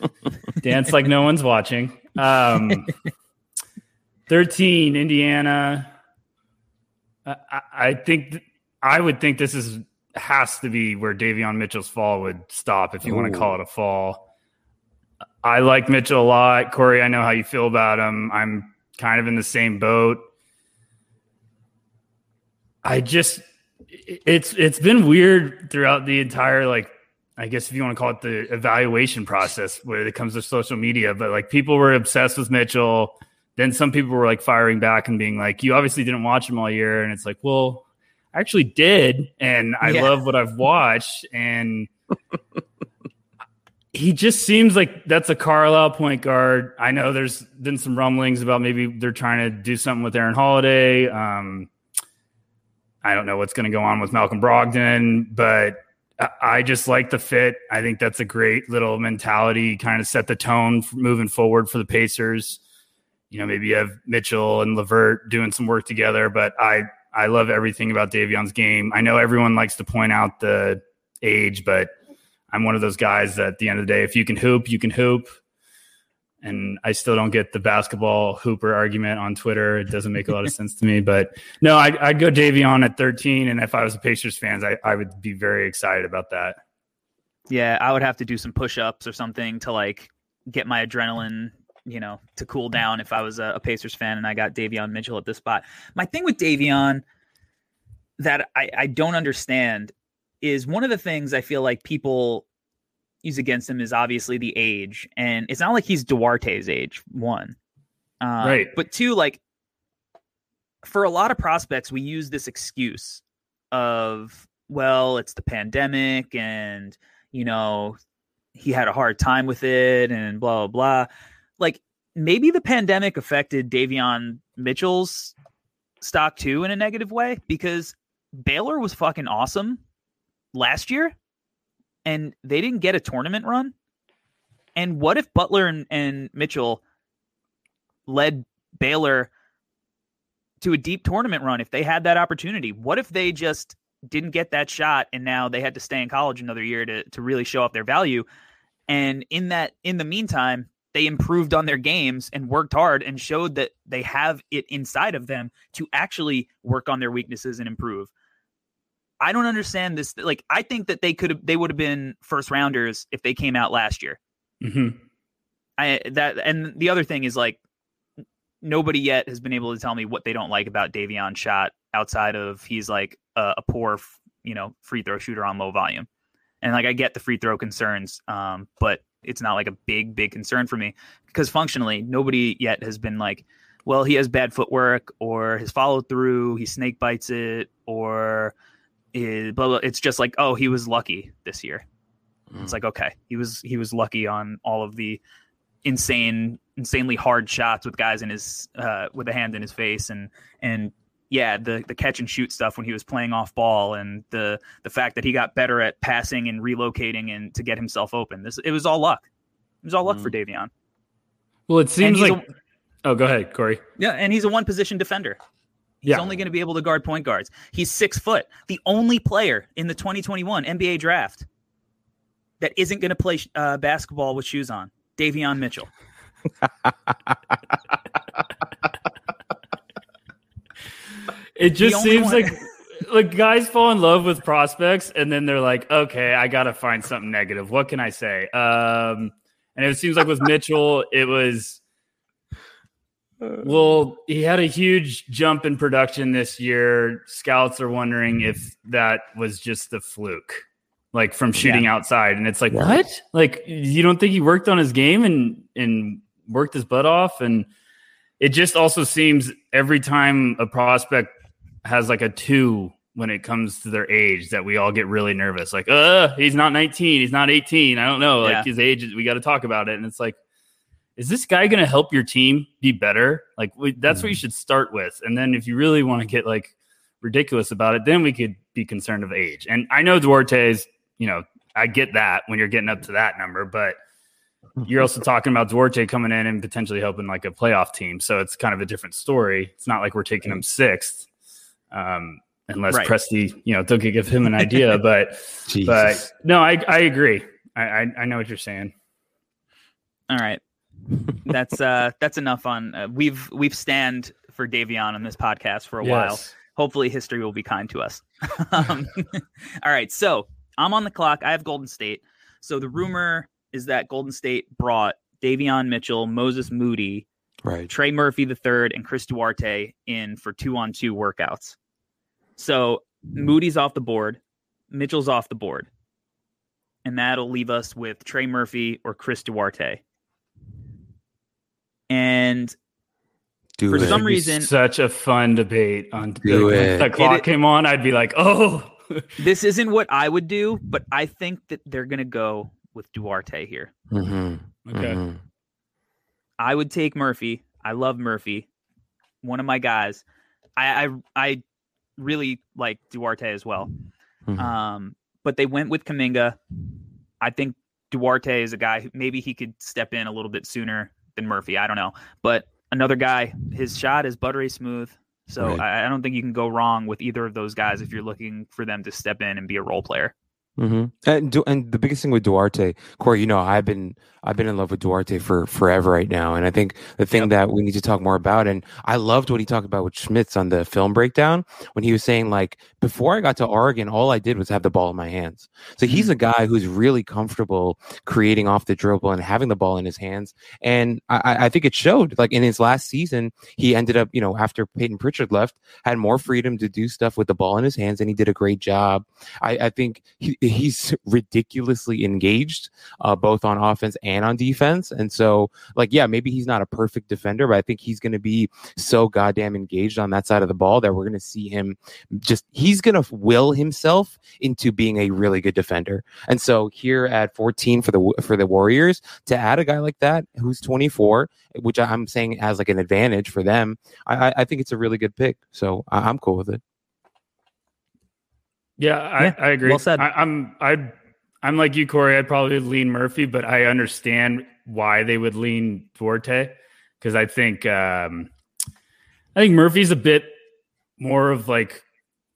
*laughs* dance like no one's watching. Um, Thirteen, Indiana. I, I- think th- I would think this is has to be where Davion Mitchell's fall would stop if you want to call it a fall. I like Mitchell a lot, Corey. I know how you feel about him. I'm kind of in the same boat. I just it's it's been weird throughout the entire like I guess if you want to call it the evaluation process when it comes to social media, but like people were obsessed with Mitchell. Then some people were like firing back and being like, "You obviously didn't watch him all year," and it's like, "Well, I actually did, and I Yeah. love what I've watched." And *laughs* he just seems like that's a Carlisle point guard. I know there's been some rumblings about maybe they're trying to do something with Aaron Holiday. Um, I don't know what's going to go on with Malcolm Brogdon, but I- I just like the fit. I think that's a great little mentality, kind of set the tone for moving forward for the Pacers. You know, maybe you have Mitchell and LeVert doing some work together, but I I love everything about Davion's game. I know everyone likes to point out the age, but I'm one of those guys that at the end of the day, if you can hoop, you can hoop. And I still don't get the basketball hooper argument on Twitter. It doesn't make a lot of *laughs* sense to me. But no, I'd, I'd go Davion at 13. And if I was a Pacers fan, I, I would be very excited about that. Yeah, I would have to do some push-ups or something to like get my adrenaline, you know, to cool down if I was a, a Pacers fan and I got Davion Mitchell at this spot. My thing with Davion that I, I don't understand is one of the things I feel like people use against him is obviously the age, and it's not like he's Duarte's age. One, uh, Right. But two, like for a lot of prospects, we use this excuse of, well, it's the pandemic and, you know, he had a hard time with it and blah, blah, blah. Maybe the pandemic affected Davion Mitchell's stock too in a negative way because Baylor was fucking awesome last year and they didn't get a tournament run. And what if Butler and, and Mitchell led Baylor to a deep tournament run if they had that opportunity? What if they just didn't get that shot and now they had to stay in college another year to to really show off their value? And in that in the meantime, they improved on their games and worked hard and showed that they have it inside of them to actually work on their weaknesses and improve. I don't understand this. Like, I think that they could have, they would have been first rounders if they came out last year. hmm I that and the other thing is like nobody yet has been able to tell me what they don't like about Davion shot outside of he's like a, a poor you know free throw shooter on low volume, and like I get the free throw concerns, um, but it's not like a big big concern for me because functionally nobody yet has been like, well he has bad footwork or his follow through he snake bites it or is blah, blah. It's just like oh he was lucky this year. It's like okay, he was he was lucky on all of the insane, insanely hard shots with guys in his uh, with a hand in his face, and and yeah, the the catch and shoot stuff when he was playing off ball, and the the fact that he got better at passing and relocating and to get himself open. This it was all luck. It was all luck for Davion. Well, it seems he's like. oh, go ahead, Corey. Yeah, and he's a one position defender. He's Yeah. only going to be able to guard point guards. He's six foot. The only player in the 2021 NBA draft that isn't going to play uh, basketball with shoes on, Davion Mitchell. *laughs* It just seems one- like like guys fall in love with prospects and then they're like, okay, I gotta find something negative. What can I say? Um, and it seems like with Mitchell, it was well, he had a huge jump in production this year. Scouts are wondering if that was just the fluke. like from shooting yeah. outside. And it's like, yeah. what? Like, you don't think he worked on his game and and worked his butt off? And it just also seems every time a prospect has like a two when it comes to their age that we all get really nervous. Like, uh, he's not 19, he's not 18. I don't know. Like yeah. his age, we got to talk about it. And it's like, is this guy going to help your team be better? Like we, that's mm-hmm. what you should start with. And then if you really want to get like ridiculous about it, then we could be concerned of age. And I know Duarte's, you know, I get that when you're getting up to that number, but you're also *laughs* talking about Duarte coming in and potentially helping like a playoff team. So it's kind of a different story. It's not like we're taking him sixth. Um, unless right. Presti, you know, don't give him an idea. *laughs* but but no, I I agree. I, I, I know what you're saying. All right, that's uh *laughs* that's enough on. Uh, we've we've stand for Davion on this podcast for a yes. while. Hopefully, history will be kind to us. *laughs* um, all right, so I'm on the clock. I have Golden State. So the rumor is that Golden State brought Davion Mitchell, Moses Moody, right, Trey Murphy the third, and Chris Duarte in for two on two workouts. So Moody's off the board, Mitchell's off the board. And that'll leave us with Trey Murphy or Chris Duarte. And Do for it. some reason, such a fun debate on Do the, it. the clock it, came on. I'd be like, oh, *laughs* this isn't what I would do, but I think that they're going to go with Duarte here. Mm-hmm. Okay. Mm-hmm. I would take Murphy. I love Murphy, one of my guys. I I, I really like Duarte as well. Mm-hmm. Um, but they went with Kuminga. I think Duarte is a guy who maybe he could step in a little bit sooner than Murphy. I don't know, but another guy, his shot is buttery smooth. So right. I, I, don't think you can go wrong with either of those guys if you're looking for them to step in and be a role player. Mm-hmm. And and the biggest thing with Duarte, Corey, you know, I've been I've been in love with Duarte for forever right now, and I think the thing yep. that we need to talk more about, and I loved what he talked about with Schmitz on the film breakdown when he was saying like before I got to Oregon, all I did was have the ball in my hands. So he's a mm-hmm. guy who's really comfortable creating off the dribble and having the ball in his hands, and I, I think it showed. Like in his last season, he ended up, you know, after Payton Pritchard left, had more freedom to do stuff with the ball in his hands, and he did a great job. I, I think he, he's ridiculously engaged, uh, both on offense and on defense. And so, like, yeah, maybe he's not a perfect defender, but I think he's going to be so goddamn engaged on that side of the ball that we're going to see him just, he's going to will himself into being a really good defender. And so here at 14 for the, for the Warriors to add a guy like that who's 24, which I'm saying has like an advantage for them, I, I think it's a really good pick. So I'm cool with it. Yeah, I, yeah, I agree. Well said. I, I'm I I'm like you, Corey. I'd probably lean Murphy, but I understand why they would lean Duarte because I think um, I think Murphy's a bit more of like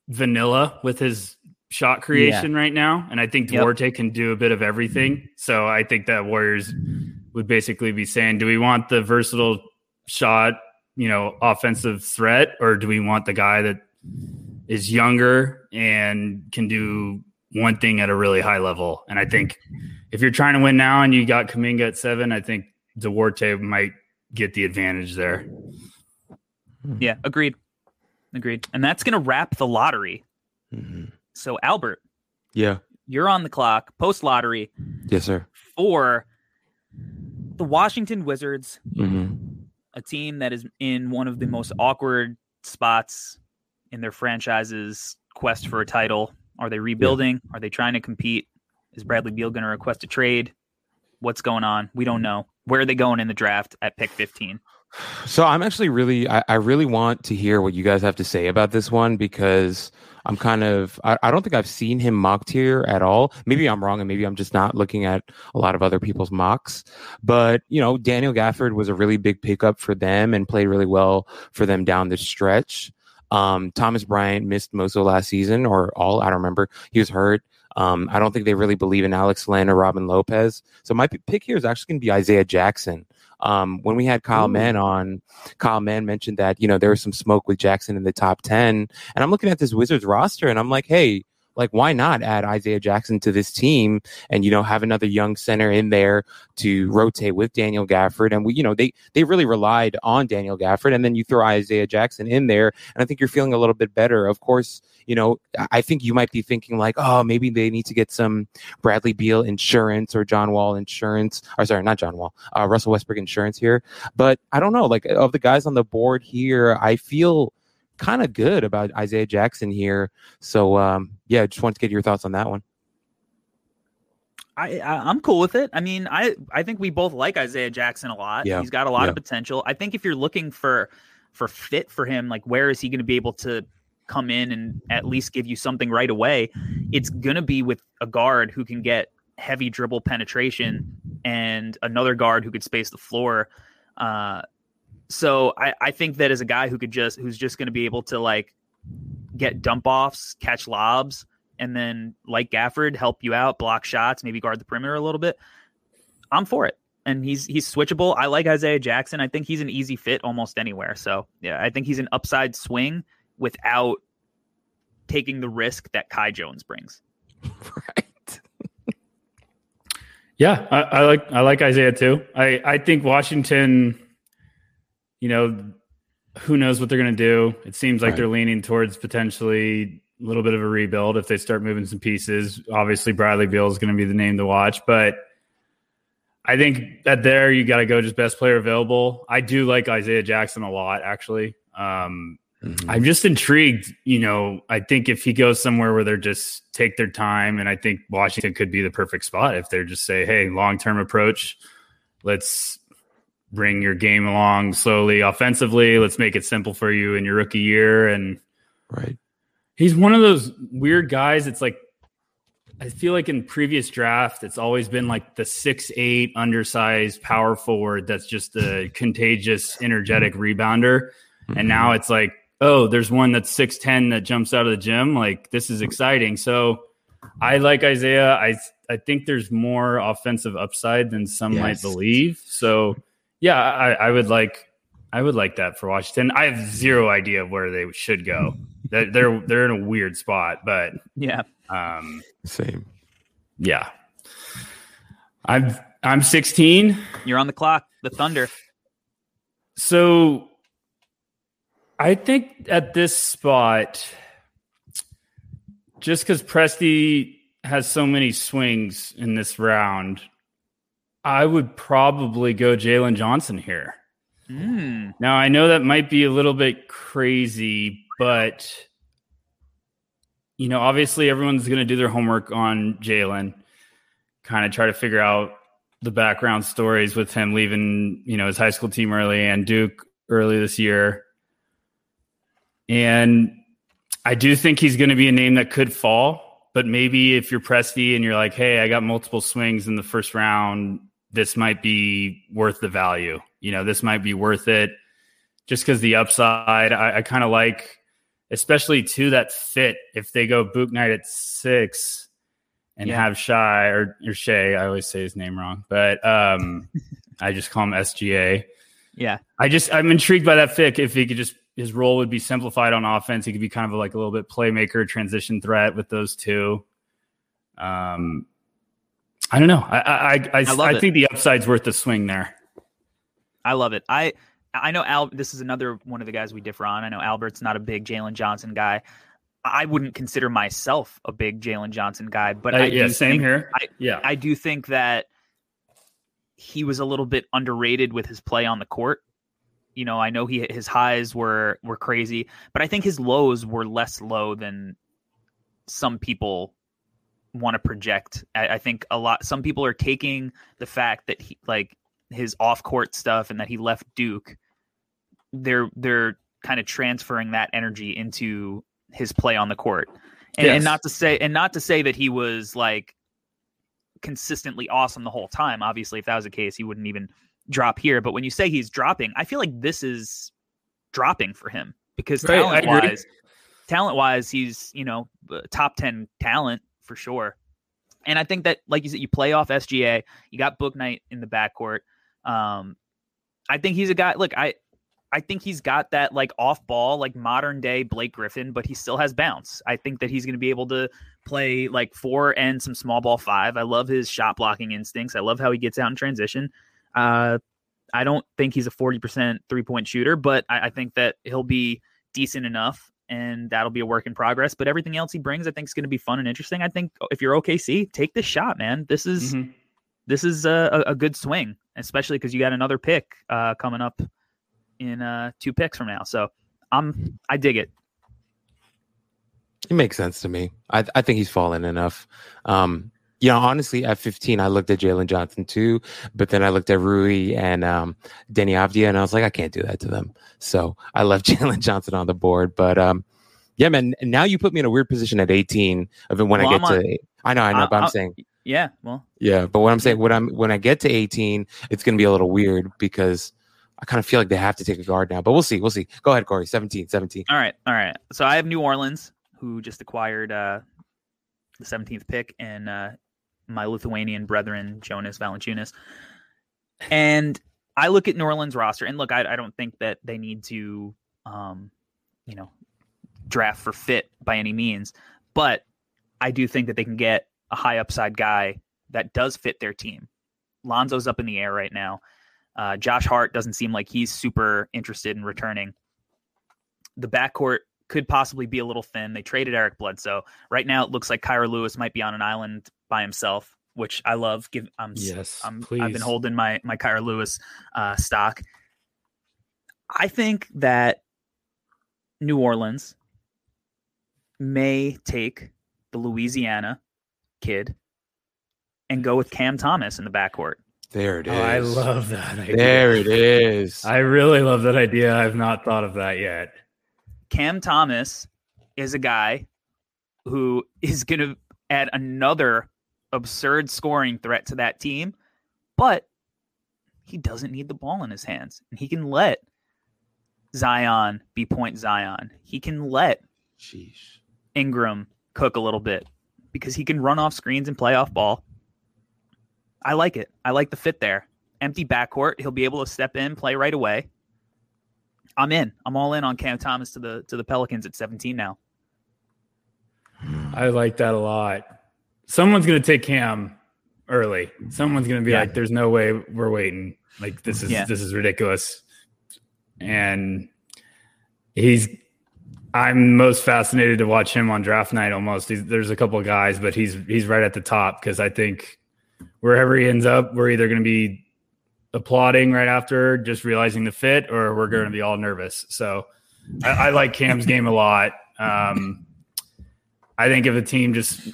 vanilla with his shot creation yeah. right now, and I think Duarte yep. can do a bit of everything. So I think that Warriors would basically be saying, do we want the versatile shot, you know, offensive threat, or do we want the guy that is younger and can do one thing at a really high level. And I think if you're trying to win now and you got Kuminga at seven, I think Duarte might get the advantage there. Yeah, agreed. Agreed. And that's going to wrap the lottery. Mm-hmm. So, Albert. Yeah. You're on the clock post lottery. Yes, sir. For the Washington Wizards, mm-hmm. a team that is in one of the most awkward spots in their franchise's quest for a title? Are they rebuilding? Yeah. Are they trying to compete? Is Bradley Beal going to request a trade? What's going on? We don't know. Where are they going in the draft at pick 15? So I'm actually really, I, I really want to hear what you guys have to say about this one because I'm kind of, I, I, don't think I've seen him mocked here at all. Maybe I'm wrong and maybe I'm just not looking at a lot of other people's mocks. But, you know, Daniel Gafford was a really big pickup for them and played really well for them down the stretch. Um, Thomas Bryant missed most of last season or all. I don't remember. He was hurt. Um, I don't think they really believe in Alex Len or Robin Lopez. So my pick here is actually going to be Isaiah Jackson. Um, when we had Kyle Ooh. Mann on, Kyle Mann mentioned that, you know, there was some smoke with Jackson in the top 10. And I'm looking at this Wizards roster and I'm like, hey, like why not add Isaiah Jackson to this team and you know have another young center in there to rotate with Daniel Gafford and we you know they they really relied on Daniel Gafford and then you throw Isaiah Jackson in there and I think you're feeling a little bit better. Of course, you know I think you might be thinking like oh maybe they need to get some Bradley Beal insurance or John Wall insurance or sorry not John Wall uh, Russell Westbrook insurance here, but I don't know like of the guys on the board here I feel kind of good about Isaiah Jackson here. So um, yeah, just wanted to get your thoughts on that one. I, I am cool with it. I mean, I I think we both like Isaiah Jackson a lot. Yeah. He's got a lot yeah. of potential. I think if you're looking for for fit for him, like where is he going to be able to come in and at least give you something right away? It's going to be with a guard who can get heavy dribble penetration and another guard who could space the floor. Uh, so I, I think that as a guy who could just who's just going to be able to like get dump offs, catch lobs, and then like Gafford help you out, block shots, maybe guard the perimeter a little bit. I'm for it. And he's he's switchable. I like Isaiah Jackson. I think he's an easy fit almost anywhere. So yeah, I think he's an upside swing without taking the risk that Kai Jones brings. *laughs* Right. yeah, I, I like I like Isaiah too. I I think Washington you know, who knows what they're going to do? It seems like right. they're leaning towards potentially a little bit of a rebuild if they start moving some pieces. Obviously, Bradley Beal is going to be the name to watch, but I think that there you got to go just best player available. I do like Isaiah Jackson a lot, actually. Um, mm-hmm. I'm just intrigued. You know, I think if he goes somewhere where they're just take their time, and I think Washington could be the perfect spot if they're just say, "Hey, long term approach, let's bring your game along slowly offensively. Let's make it simple for you in your rookie year. And right, he's one of those weird guys. It's like I feel like in previous draft, it's always been like the six eight undersized power forward that's just a *laughs* contagious, energetic rebounder. Mm-hmm. And now it's like, oh, there's one that's six ten that jumps out of the gym. Like this is exciting. So I like Isaiah. I I think there's more offensive upside than some yes. might believe. So yeah, I, I would like I would like that for Washington. I have zero idea of where they should go. they're, they're they're in a weird spot, but yeah, um, same. Yeah, I'm I'm 16. You're on the clock. The Thunder. So, I think at this spot, just because Presti has so many swings in this round, I would probably go Jalen Johnson here. Mm. Now, I know that might be a little bit crazy, but you know, obviously everyone's going to do their homework on Jalen, kind of try to figure out the background stories with him leaving, you know, his high school team early and Duke early this year. And I do think he's going to be a name that could fall, but maybe if you're Presti and you're like, hey, I got multiple swings in the first round, this might be worth the value. You know, this might be worth it just because the upside. I, I kind of like, especially to that fit. If they go Bouknight at six and yeah. have Shai or, or Shay, I always say his name wrong, but um, *laughs* I just call him SGA. Yeah, I just I'm intrigued by that fit. If he could just his role would be simplified on offense, he could be kind of like a little bit playmaker, transition threat with those two. Um, I don't know. I I I, I, I think the upside's worth the swing there. I love it. I I know Al. This is another one of the guys we differ on. I know Albert's not a big Jalen Johnson guy. I wouldn't consider myself a big Jalen Johnson guy, but uh, I yeah, same think, here. I, yeah, I do think that he was a little bit underrated with his play on the court. You know, I know he his highs were were crazy, but I think his lows were less low than some people want to project. I, I, think a lot. Some people are taking the fact that he like his off court stuff and that he left Duke. They're they're kind of transferring that energy into his play on the court, and, yes. and not to say and not to say that he was like consistently awesome the whole time. Obviously, if that was the case, he wouldn't even drop here. But when you say he's dropping, I feel like this is dropping for him because right, talent wise, talent wise, he's you know top ten talent for sure. And I think that, like you said, you play off SGA. You got Bouknight in the backcourt. Um, I think he's a guy. Look, I I think he's got that like off ball, like modern day Blake Griffin, but he still has bounce. I think that he's going to be able to play like four and some small ball five. I love his shot blocking instincts. I love how he gets out in transition. Uh, I don't think he's a 40% three point shooter, but I, I think that he'll be decent enough and that'll be a work in progress. But everything else he brings, I think is going to be fun and interesting. I think if you're OKC, take this shot, man. This is Mhm. this is a, a good swing, especially because you got another pick uh, coming up in uh, two picks from now. So I'm I dig it. It makes sense to me. I I think he's fallen enough. Um, you know, honestly, at 15, I looked at Jalen Johnson too, but then I looked at Rui and um, Deni Avdija, and I was like, I can't do that to them. So I left *laughs* Jalen Johnson on the board. But um, yeah, man, now you put me in a weird position at 18 of when Well, I get on- to. I know, I know, I- but I'm I- saying, Yeah, well, yeah, but what I'm saying, when I'm when I get to 18, it's going to be a little weird because I kind of feel like they have to take a guard now. But we'll see, we'll see. Go ahead, Corey. 17, 17. all right, all right. So I have New Orleans, who just acquired uh, the 17th pick, and uh, my Lithuanian brethren Jonas Valanciunas. And I look at New Orleans roster, and look, I, I don't think that they need to, um, you know, draft for fit by any means, but I do think that they can get a high upside guy that does fit their team. Lonzo's up in the air right now. Uh, Josh Hart doesn't seem like he's super interested in returning. The backcourt could possibly be a little thin. They traded Eric Bledsoe. Right now, it looks like Kira Lewis might be on an island by himself, which I love. Give I'm Yes, I'm, I've been holding my my Kira Lewis uh, stock. I think that New Orleans may take the Louisiana kid and go with Cam Thomas in the backcourt. There it Oh. I love that idea. There it is. I really love that idea. I've not thought of that yet. Cam Thomas is a guy who is going to add another absurd scoring threat to that team, but he doesn't need the ball in his hands. And he can let Zion be point Zion. He can let Sheesh. Ingram cook a little bit because he can run off screens and play off ball. I like it. I like the fit there. Empty backcourt. He'll be able to step in, play right away. I'm in. I'm all in on Cam Thomas to the to the Pelicans at 17 now. I like that a lot. Someone's going to take Cam early. Someone's going to be Yeah. like, "There's no way we're waiting. Like this is Yeah. this is ridiculous." And he's. I'm most fascinated to watch him on draft night. Almost, he's, there's a couple of guys, but he's he's right at the top because I think wherever he ends up, we're either going to be applauding right after, just realizing the fit, or we're going to be all nervous. So I, I like Cam's game a lot. Um, I think if a team just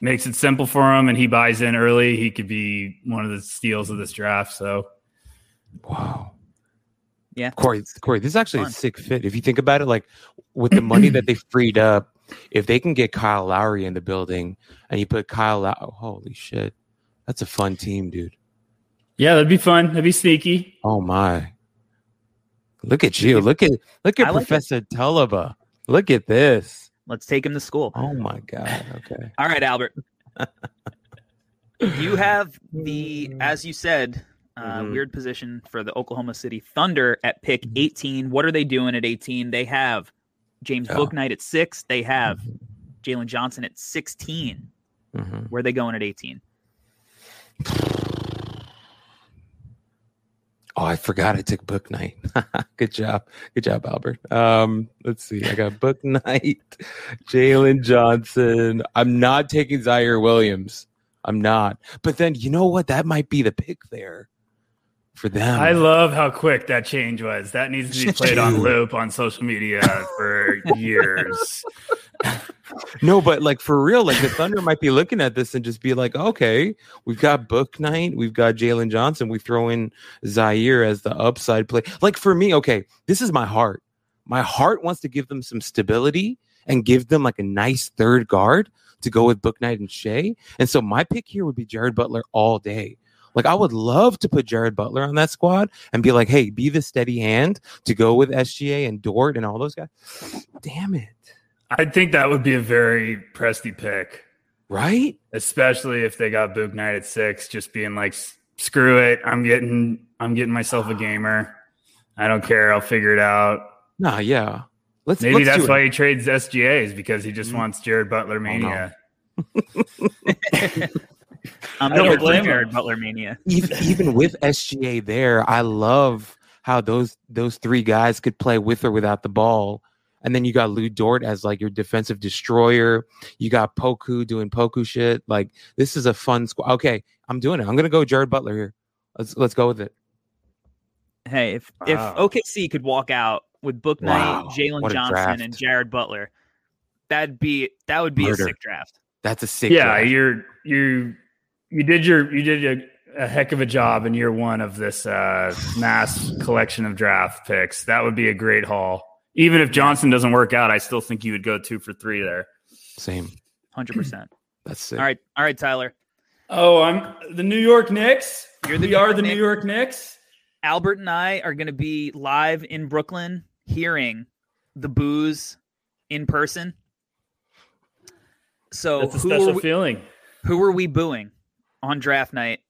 makes it simple for him and he buys in early, he could be one of the steals of this draft. So Wow. Yeah. Corey, Corey, this is actually Fun. a sick fit. If you think about it, like with the money that they freed up, if they can get Kyle Lowry in the building and you put Kyle Lowry, oh, holy shit. That's a fun team, dude. yeah, that'd be fun. That'd be sneaky. Oh my. Look at you. Look at look at I like it. Professor Tulaba. Look at this. Let's take him to school. Oh my God. Okay. All right, Albert. you *laughs* have the, as you said, uh, Mhm. weird position for the Oklahoma City Thunder at pick 18. What are they doing at 18? They have James Yeah. Bouknight at six. They have Jalen Johnson at 16. Mhm. Where are they going at 18? Oh, I forgot I took Bouknight. *laughs* Good job. Good job, Albert. Um, let's see. I got book *laughs* night, Jalen Johnson. I'm not taking Ziaire Williams. I'm not. But then you know what? That might be the pick there for them. I love how quick that change was. That needs to be *laughs* played on loop on social media for *laughs* years. no, but like for real, like the Thunder might be looking at this and just be like, okay, we've got Bouknight, we've got Jalen Johnson, we throw in Ziaire as the upside play. Like for me, okay, this is my heart. My heart wants to give them some stability and give them like a nice third guard to go with Bouknight and Shea. And so my pick here would be Jared Butler all day. Like I would love to put Jared Butler on that squad and be like, hey, be the steady hand to go with SGA and Dort and all those guys. Damn it. I think that would be a very Presti pick, Right? especially if they got Bouknight at six, just being like, screw it. I'm getting I'm getting myself a *sighs* gamer. I don't care. I'll figure it out. Nah, yeah. Let's Maybe let's that's why he trades SGAs because he just Mm. wants Jared Butler Oh, no. *laughs* *laughs* mania. I'm I don't here blame Jared. Butler mania. *laughs* even, even with SGA there, I love how those those three guys could play with or without the ball. And then you got Lu Dort as like your defensive destroyer. You got Poku doing Poku shit. Like this is a fun squad. Okay, I'm doing it. I'm gonna go Jared Butler here. Let's let's go with it. Hey, if Wow. if OKC could walk out with Bouknight, Wow, Jalen Johnson, draft. and Jared Butler, that'd be that would be Murder. a sick draft. That's a sick. Yeah, draft. you're you you did your you did a, a heck of a job in year one of this uh, mass collection of draft picks. That would be a great haul. Even if Johnson doesn't work out, I still think you would go two for three there. same. Hundred percent. *clears throat* That's sick. All right, all right, Tyler. Oh, I'm the New York Knicks. You're the we New are York the New York Knicks. Albert and I are going to be live in Brooklyn, hearing the boos in person. So That's a who are, special we, feeling. who are we booing on draft night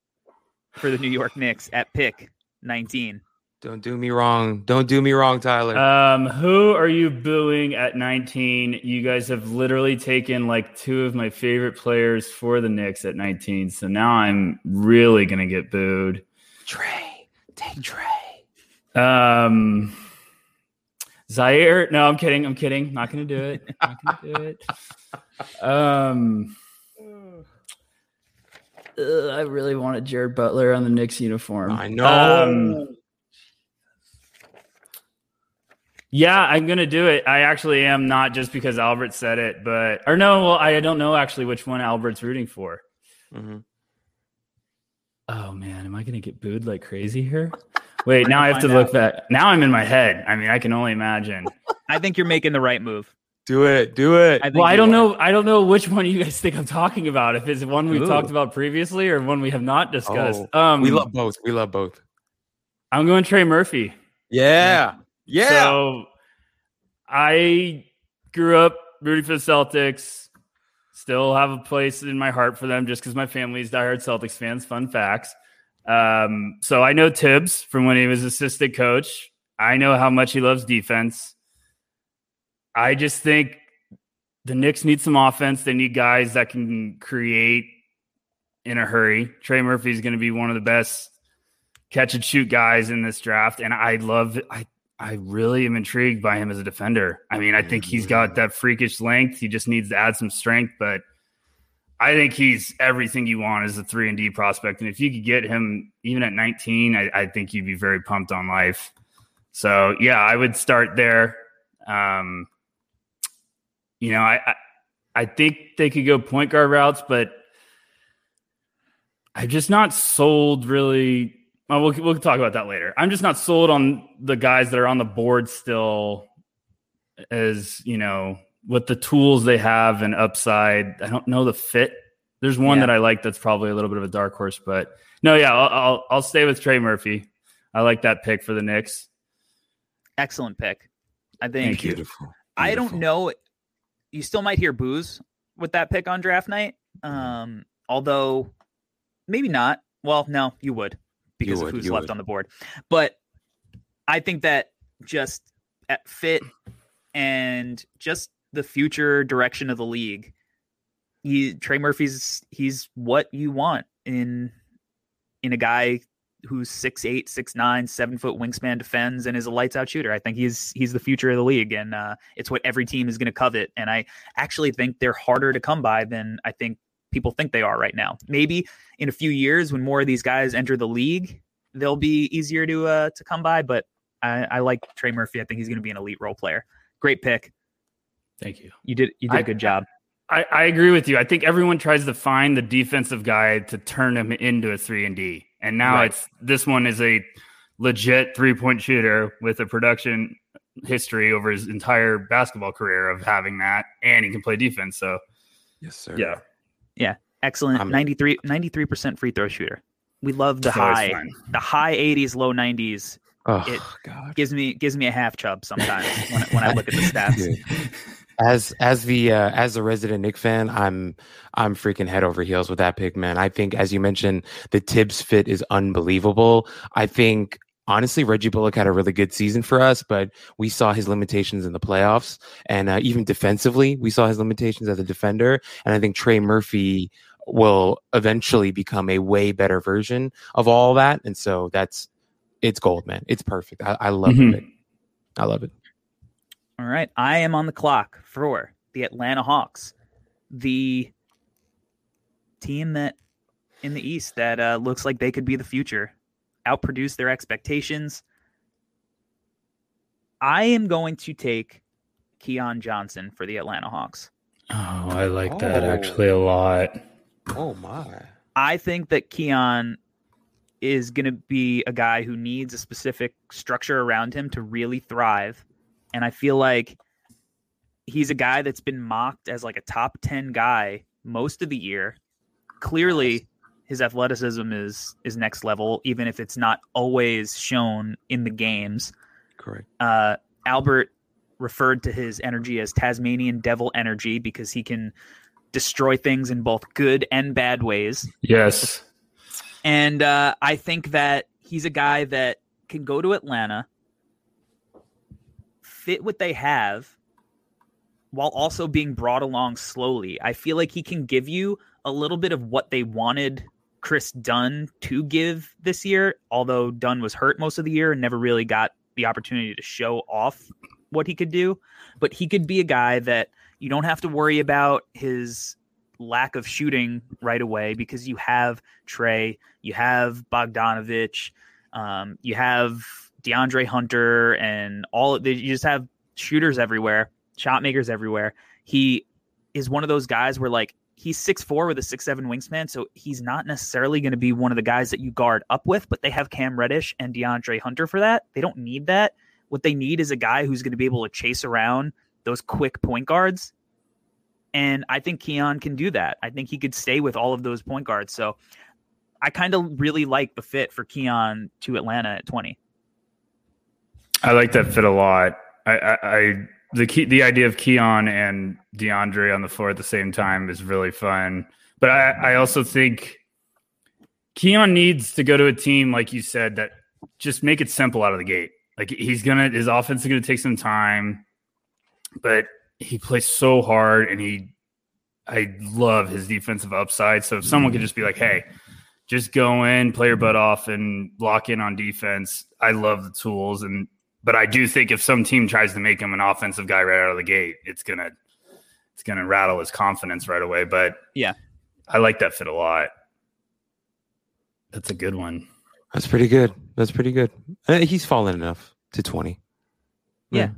for the New York Knicks at pick 19? Don't do me wrong. Don't do me wrong, Tyler. Um, who are you booing at 19? You guys have literally taken like two of my favorite players for the Knicks at 19. So now I'm really gonna get booed. Trey, take Trey. Um, Ziaire. No, I'm kidding. I'm kidding. Not gonna do it. Not gonna do it. *laughs* Um, ugh, I really wanted Jared Butler on the Knicks uniform. I know. Um, yeah, I'm gonna do it. I actually am not just because Albert said it, but or no, well, I don't know actually which one Albert's rooting for. Mhm. Oh man, am I gonna get booed like crazy here? *laughs* Wait, now I have to find look back. Now I'm in my head. I mean, I can only imagine. I think you're making the right move. Do it. Do it. I well, I don't are. know. I don't know which one you guys think I'm talking about. If it's one we've Ooh. talked about previously or one we have not discussed. Oh, um, we love both. We love both. I'm going Trey Murphy. Yeah. Yeah. So I grew up rooting for the Celtics. Still have a place in my heart for them just because my family is diehard Celtics fans. Fun facts. Um, so I know Thibs from when he was assistant coach. I know how much he loves defense. I just think the Knicks need some offense. They need guys that can create in a hurry. Trey Murphy is going to be one of the best catch and shoot guys in this draft, and I love. I I really am intrigued by him as a defender. I mean, I think he's got that freakish length. He just needs to add some strength, but I think he's everything you want as a three and D prospect. And if you could get him even at 19, I, I think you'd be very pumped on life. So yeah, I would start there. Um, you know, I, I I think they could go point guard routes, but I'm just not sold really. Well, we'll we'll talk about that later. I'm just not sold on the guys that are on the board still, as you know, with the tools they have and upside. I don't know the fit. There's one Yeah. that I like that's probably a little bit of a dark horse, but no, yeah, I'll I'll, I'll stay with Trey Murphy. I like that pick for the Knicks. Excellent pick. I think Thank you. Beautiful. I don't know. You still might hear boos with that pick on draft night. Um, although maybe not. Well, no, you would because would, of who's left would. on the board. But I think that just at fit and just the future direction of the league, he Trey Murphy's he's what you want in in a guy who's six eight, six nine, seven foot wingspan defends and is a lights out shooter. I think he's he's the future of the league, and uh, it's what every team is going to covet. And I actually think they're harder to come by than I think people think they are right now. Maybe in a few years, when more of these guys enter the league, they'll be easier to uh, to come by. But I, I like Trey Murphy. I think he's going to be an elite role player. Great pick. Thank you. You did you did a I- good job. I, I agree with you. I think everyone tries to find the defensive guy to turn him into a three and D, and now Right. it's this one is a legit three point shooter with a production history over his entire basketball career of having that, and he can play defense. So Yes, sir. yeah, yeah, Excellent. I'm- 93 percent free throw shooter. We love the high fun. the high 80s, low 90s. Oh It- God. Gives me gives me a half chub sometimes when, when I look at the *laughs* stats. *laughs* As as the uh, as a resident Knick fan, I'm I'm freaking head over heels with that pick, man. I think, as you mentioned, the Thibs fit is unbelievable. I think honestly, Reggie Bullock had a really good season for us, but we saw his limitations in the playoffs, and uh, even defensively, we saw his limitations as a defender. And I think Trey Murphy will eventually become a way better version of all that. And so that's it's gold, man. It's perfect. I, I love Mhm. it. I love it. All right. I am on the clock for the Atlanta Hawks, the team that in the East that uh, looks like they could be the future, outproduce their expectations. I am going to take Keon Johnson for the Atlanta Hawks. Oh, I like that Oh. actually a lot. Oh my. I think that Keon is going to be a guy who needs a specific structure around him to really thrive. And I feel like he's a guy that's been mocked as like a top 10 guy most of the year. Clearly, his athleticism is is next level even if it's not always shown in the games. Correct. Uh, Albert referred to his energy as Tasmanian devil energy because he can destroy things in both good and bad ways. Yes. And uh, I think that he's a guy that can go to Atlanta, fit what they have, while also being brought along slowly. I feel like he can give you a little bit of what they wanted Kris Dunn to give this year, although Dunn was hurt most of the year and never really got the opportunity to show off what he could do. But he could be a guy that you don't have to worry about his lack of shooting right away because you have Trey, you have Bogdanovich, um, you have DeAndre Hunter, and all. You just have shooters everywhere, shot makers everywhere. He is one of those guys where like he's six four with a six seven wingspan, so he's not necessarily going to be one of the guys that you guard up with. But they have Cam Reddish and DeAndre Hunter for that. They don't need that. What they need is a guy who's going to be able to chase around those quick point guards. And I think Keon can do that. I think he could stay with all of those point guards. So I kind of really like the fit for Keon to Atlanta at 20. I like that fit a lot. I, I, I the key, the idea of Keon and DeAndre on the floor at the same time is really fun. But I, I also think Keon needs to go to a team like you said that just make it simple out of the gate. Like he's gonna his offense is gonna take some time, but he plays so hard and he I love his defensive upside. So if someone could just be like, hey, just go in, play your butt off, and lock in on defense. I love the tools, and but I do think if some team tries to make him an offensive guy right out of the gate, it's gonna it's gonna rattle his confidence right away. But Yeah. I like that fit a lot. That's a good one. That's pretty good. That's pretty good. Uh, he's fallen enough to 20. Yeah.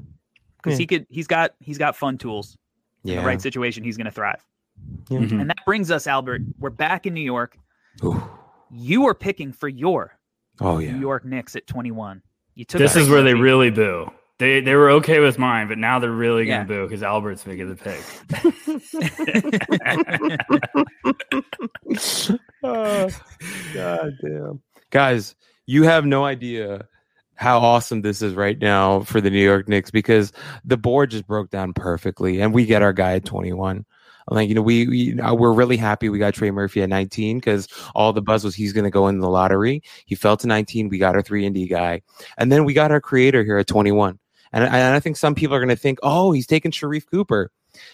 Because Yeah. he could he's got he's got fun tools. In Yeah. the right situation, he's gonna thrive. Yeah. Mhm. And that brings us, Albert. We're back in New York. Ooh. You are picking for your Oh, yeah. New York Knicks at 21. You took This is where they Murphy. really boo. They they were okay with mine, but now they're really gonna Yeah. boo because Albert's making the pick. oh, *laughs* God damn. Guys, you have no idea how awesome this is right now for the New York Knicks because the board just broke down perfectly and we get our guy at 21. Like, you know, we, we uh, we're really happy we got Trey Murphy at 19 because all the buzz was he's going to go in the lottery. He fell to 19. We got our three and D guy. And then we got our creator here at 21. And, and I think some people are going to think, oh, he's taking Sharife Cooper.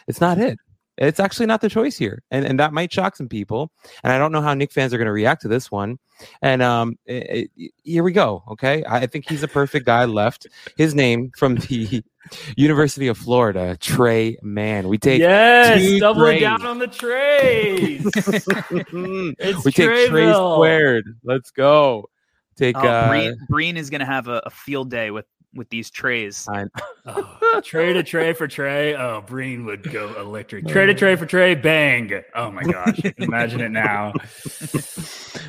It's not it. It's actually not the choice here. And, and that might shock some people. And I don't know how Knick fans are going to react to this one. And um, it, it- here we go. Okay. I think he's a perfect guy left. His name from the *laughs* University of Florida, Trey Mann. We take yes, two double trays. down on the trays. *laughs* it's we take Trey Treyville. squared. Let's go. Take Oh, uh, Breen, Breen is gonna have a, a field day with with these trays. Oh, tray to tray for tray. Oh, Breen would go electric. Tray to tray for tray. Bang. Oh my gosh. *laughs* Imagine it now.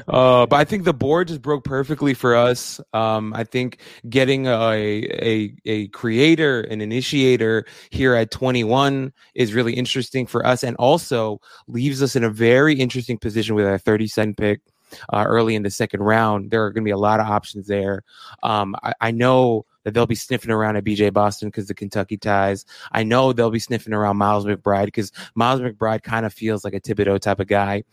Uh, but I think the board just broke perfectly for us. Um, I think getting a, a a creator, an initiator here at 21 is really interesting for us, and also leaves us in a very interesting position with our 30 cent pick. Uh, early in the second round, there are going to be a lot of options there. Um, I, I know that they'll be sniffing around at BJ Boston because the Kentucky ties. I know they'll be sniffing around Miles McBride because Miles McBride kind of feels like a Thibodeau type of guy.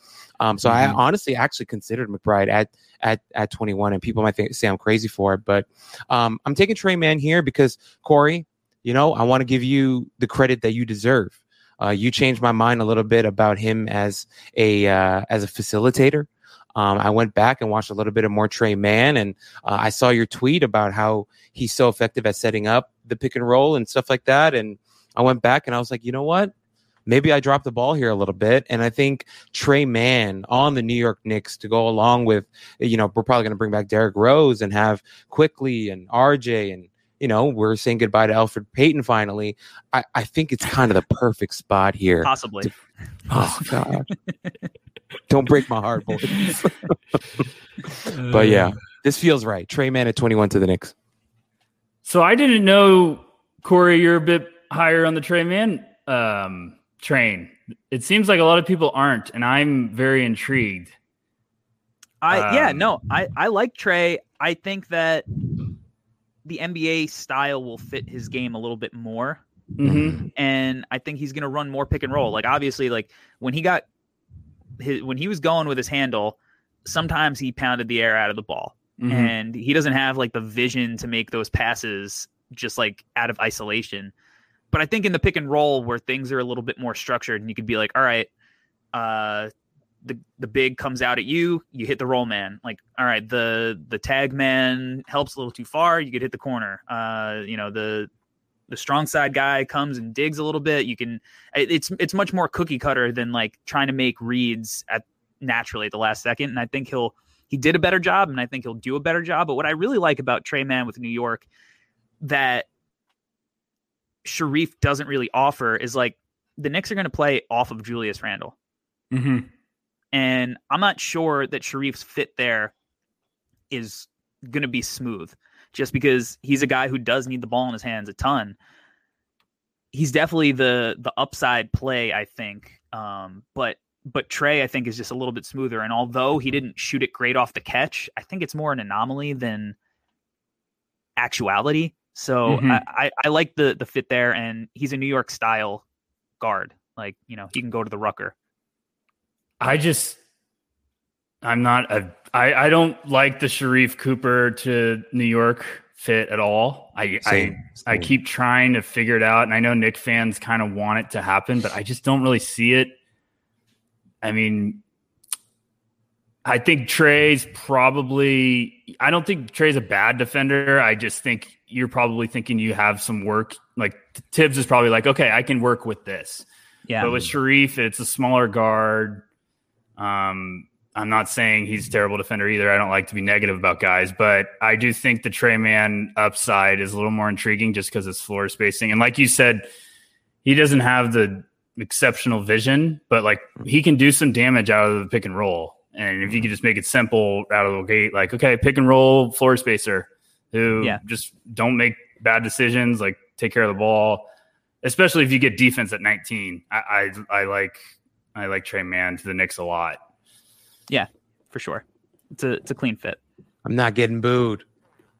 Um, so Mm-hmm. I honestly actually considered McBride at at at 21, and people might think say I'm crazy for it, but um, I'm taking Trey Mann here because Corey, you know, I want to give you the credit that you deserve. Uh, you changed my mind a little bit about him as a uh, as a facilitator. Um, I went back and watched a little bit of more Trey Mann, and uh, I saw your tweet about how he's so effective at setting up the pick and roll and stuff like that. And I went back and I was like, you know what? Maybe I dropped the ball here a little bit. And I think Trey Mann on the New York Knicks to go along with, you know, we're probably going to bring back Derrick Rose and have Quickley and RJ and you know, we're saying goodbye to Elfrid Payton finally. I, I think it's kind of the perfect spot here. Possibly. Oh God. *laughs* Don't break my heart, boys. *laughs* but yeah, this feels right. Trey Mann at 21 to the Knicks. So I didn't know, Corey, you're a bit higher on the Trey Mann um, train. It seems like a lot of people aren't, and I'm very intrigued. I yeah, Um, no, I I like Trey. I think that the NBA style will fit his game a little bit more, Mm-hmm. and I think he's going to run more pick and roll. Like obviously, like when he got his when he was going with his handle, sometimes he pounded the air out of the ball, Mm-hmm. and he doesn't have like the vision to make those passes just like out of isolation. But I think in the pick and roll where things are a little bit more structured, and you could be like, all right, uh, the the big comes out at you, you hit the roll man. Like, all right, the the tag man helps a little too far, you could hit the corner. Uh, you know, the the strong side guy comes and digs a little bit. You can it's it's much more cookie cutter than like trying to make reads at naturally at the last second. And I think he'll he did a better job, and I think he'll do a better job. But what I really like about Trey Mann with New York that Sharife doesn't really offer is like the Knicks are going to play off of Julius Randle. Mm-hmm. And I'm not sure that Sharife's fit there is going to be smooth just because he's a guy who does need the ball in his hands a ton. He's definitely the the upside play, I think. Um, but but Trey, I think, is just a little bit smoother. And although he didn't shoot it great off the catch, I think it's more an anomaly than actuality. So Mhm. I, I, I like the the fit there, and he's a New York style guard. Like you know, he can go to the rucker. I just, I'm not a, I, I don't like the Sharife Cooper to New York fit at all. I, I, Same, I keep trying to figure it out, and I know Knick fans kind of want it to happen, but I just don't really see it. I mean, I think Trey's probably. I don't think Trey's a bad defender. I just think you're probably thinking you have some work. Like Thibs is probably like, okay, I can work with this. Yeah, But with Sharife, it's a smaller guard. Um, I'm not saying he's a terrible defender either. I don't like to be negative about guys, but I do think the Trey Mann upside is a little more intriguing just because it's floor spacing. And like you said, he doesn't have the exceptional vision, but like he can do some damage out of the pick and roll. And if you mm-hmm. could just make it simple out of the gate, like, okay, pick and roll floor spacer who Yeah. just don't make bad decisions, like take care of the ball especially if you get defense at 19. I, I I like I like Trey Mann to the Knicks a lot. For sure. It's a it's a clean fit. I'm not getting booed.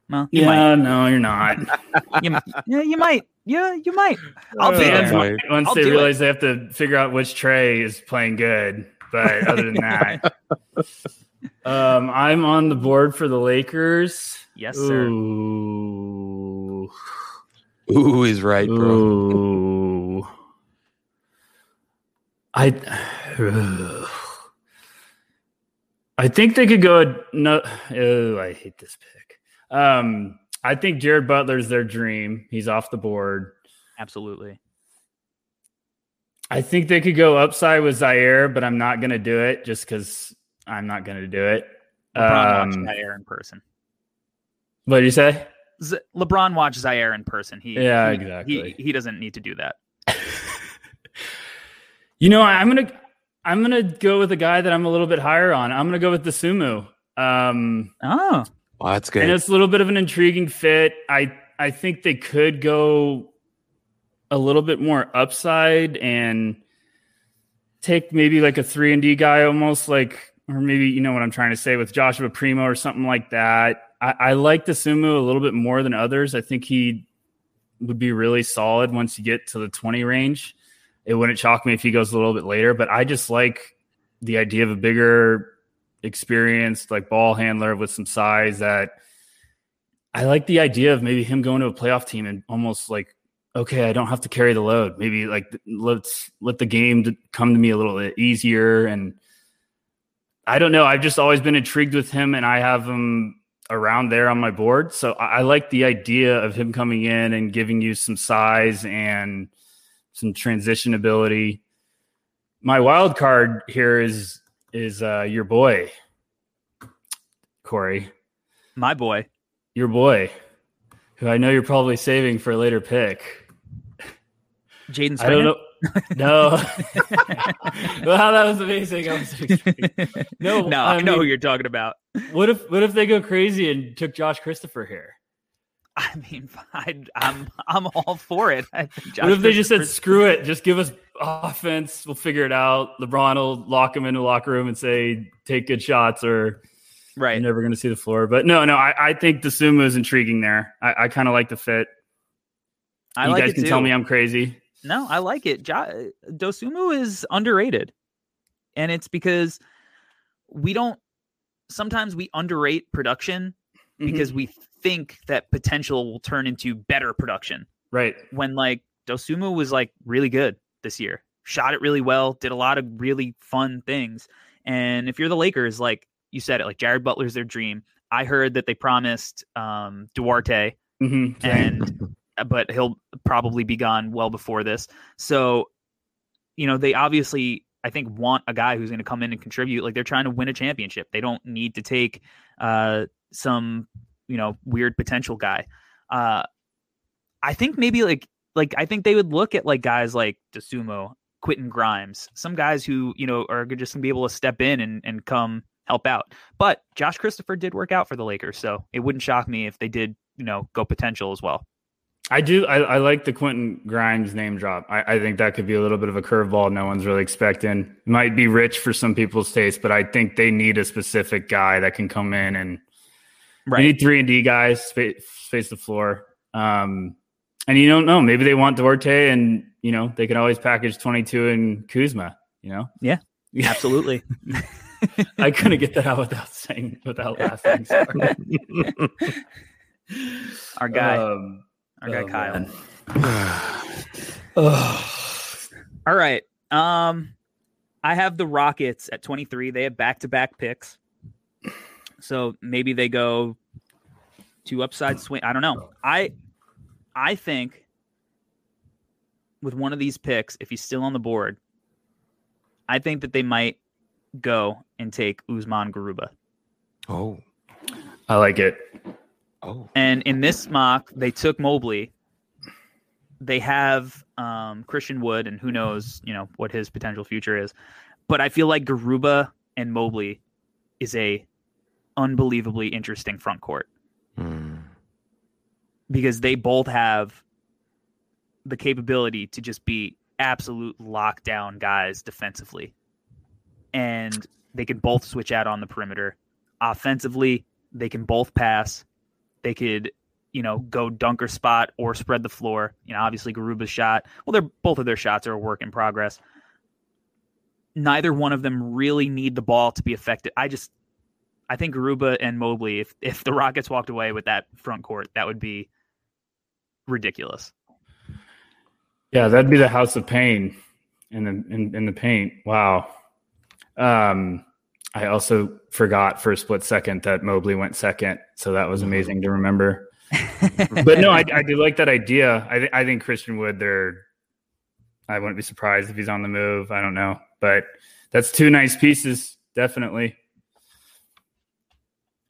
Well, you might. Yeah, no, you're not. *laughs* You, yeah, you might. Yeah, you might. I'll do Fans it. Once I'll they do it. realize they have to figure out which Trey is playing good. But other than that, *laughs* um, I'm on the board for the Lakers. Yes, sir. Ooh. Ooh is right, bro. Ooh. I *sighs* *sighs* *sighs* I think they could go no oh, I hate this pick. Um I think Jared Butler's their dream. He's off the board. Absolutely. I think they could go upside with Ziaire, but I'm not going to do it just because I'm not going to do it. LeBron watched Um, Ziaire in person. what did you say? Z- LeBron watched Ziaire in person. He Yeah, he- exactly. He, he doesn't need to do that. *laughs* You know, I'm gonna I'm gonna go with a guy that I'm a little bit higher on. I'm gonna go with Dosunmu. Um, Oh, Well, that's and good. it's a little bit of an intriguing fit. I I think they could go a little bit more upside and take maybe like a three and D guy, almost like, or maybe you know what I'm trying to say with Joshua Primo or something like that. I, I like Dosunmu a little bit more than others. I think he would be really solid once you get to the 20 range. It wouldn't shock me if he goes a little bit later, but I just like the idea of a bigger, experienced like ball handler with some size that I like the idea of maybe him going to a playoff team and almost like, okay, I don't have to carry the load. Maybe like let's let the game come to me a little bit easier. And I don't know. I've just always been intrigued with him, and I have him around there on my board. So I, I like the idea of him coming in and giving you some size and some transition ability. My wild card here is is uh, your boy, Corey. My boy. Your boy, who I know you're probably saving for a later pick. Jaden I don't know. No. *laughs* wow, that was amazing. I was *laughs* no, no, I, I know mean, who you're talking about. What if what if they go crazy and took Josh Christopher here? I mean, I, am I'm all for it. what if they just said, "Screw it, just give us offense. We'll figure it out." LeBron will lock him in the locker room and say, "Take good shots," or right, you're never going to see the floor. But no, no, I, I think Dosunmu is intriguing there. I, I kind of like the fit. I you like guys can too. tell me I'm crazy. No, I like it. Dosunmu is underrated, and it's because we don't. Sometimes we underrate production mm-hmm. because we think that potential will turn into better production. Right. When like Dosunmu was like really good this year, shot it really well, did a lot of really fun things. And if you're the Lakers, like you said it, like Jared Butler's their dream. I heard that they promised um, Duarte, mm-hmm. and but he'll probably be gone well before this. So, you know, they obviously I think want a guy who's going to come in and contribute. Like they're trying to win a championship. They don't need to take uh, some you know weird potential guy. Uh, I think maybe like like I think they would look at like guys like Dosunmu, Quentin Grimes, some guys who you know are just gonna be able to step in and and come help out. But Josh Christopher did work out for the Lakers, so it wouldn't shock me if they did you know go potential as well. I do. I, I, like the Quentin Grimes name drop. I, I, think that could be a little bit of a curveball no one's really expecting. Might be rich for some people's taste, but I think they need a specific guy that can come in and right. need three and D guys space, space the floor. Um, and you don't know. Maybe they want Duarte, and you know they can always package twenty two and Kuzma. You know. Yeah. *laughs* Absolutely. I couldn't get that out without saying without laughing. Our guy. Um, our guy oh, Kyle. *sighs* All right. Um, I have the Rockets at 23. They have back to back picks. So maybe they go two upside *clears throat* swing. I don't know. I I think with one of these picks, if he's still on the board, I think that they might go and take Usman Garuba. Oh. I like it. Oh. And in this mock, they took Mobley. They have um, Christian Wood, and who knows, you know, what his potential future is. But I feel like Garuba and Mobley is a unbelievably interesting front court. Because they both have the capability to just be absolute lockdown guys defensively, and they can both switch out on the perimeter. Offensively, they can both pass they could, you know, go dunker spot or spread the floor. You know, obviously Garuba's shot. Well, they're both of their shots are a work in progress. Neither one of them really need the ball to be effective. I just I think Garuba and Mobley, if if the Rockets walked away with that front court, that would be ridiculous. Yeah, that'd be the house of pain in the in, in the paint. Wow. Um I also forgot for a split second that Mobley went second, so that was amazing to remember. *laughs* but no, I, I, do like that idea. I, th- I think Christian Wood. There, I wouldn't be surprised if he's on the move. I don't know, but that's two nice pieces, definitely.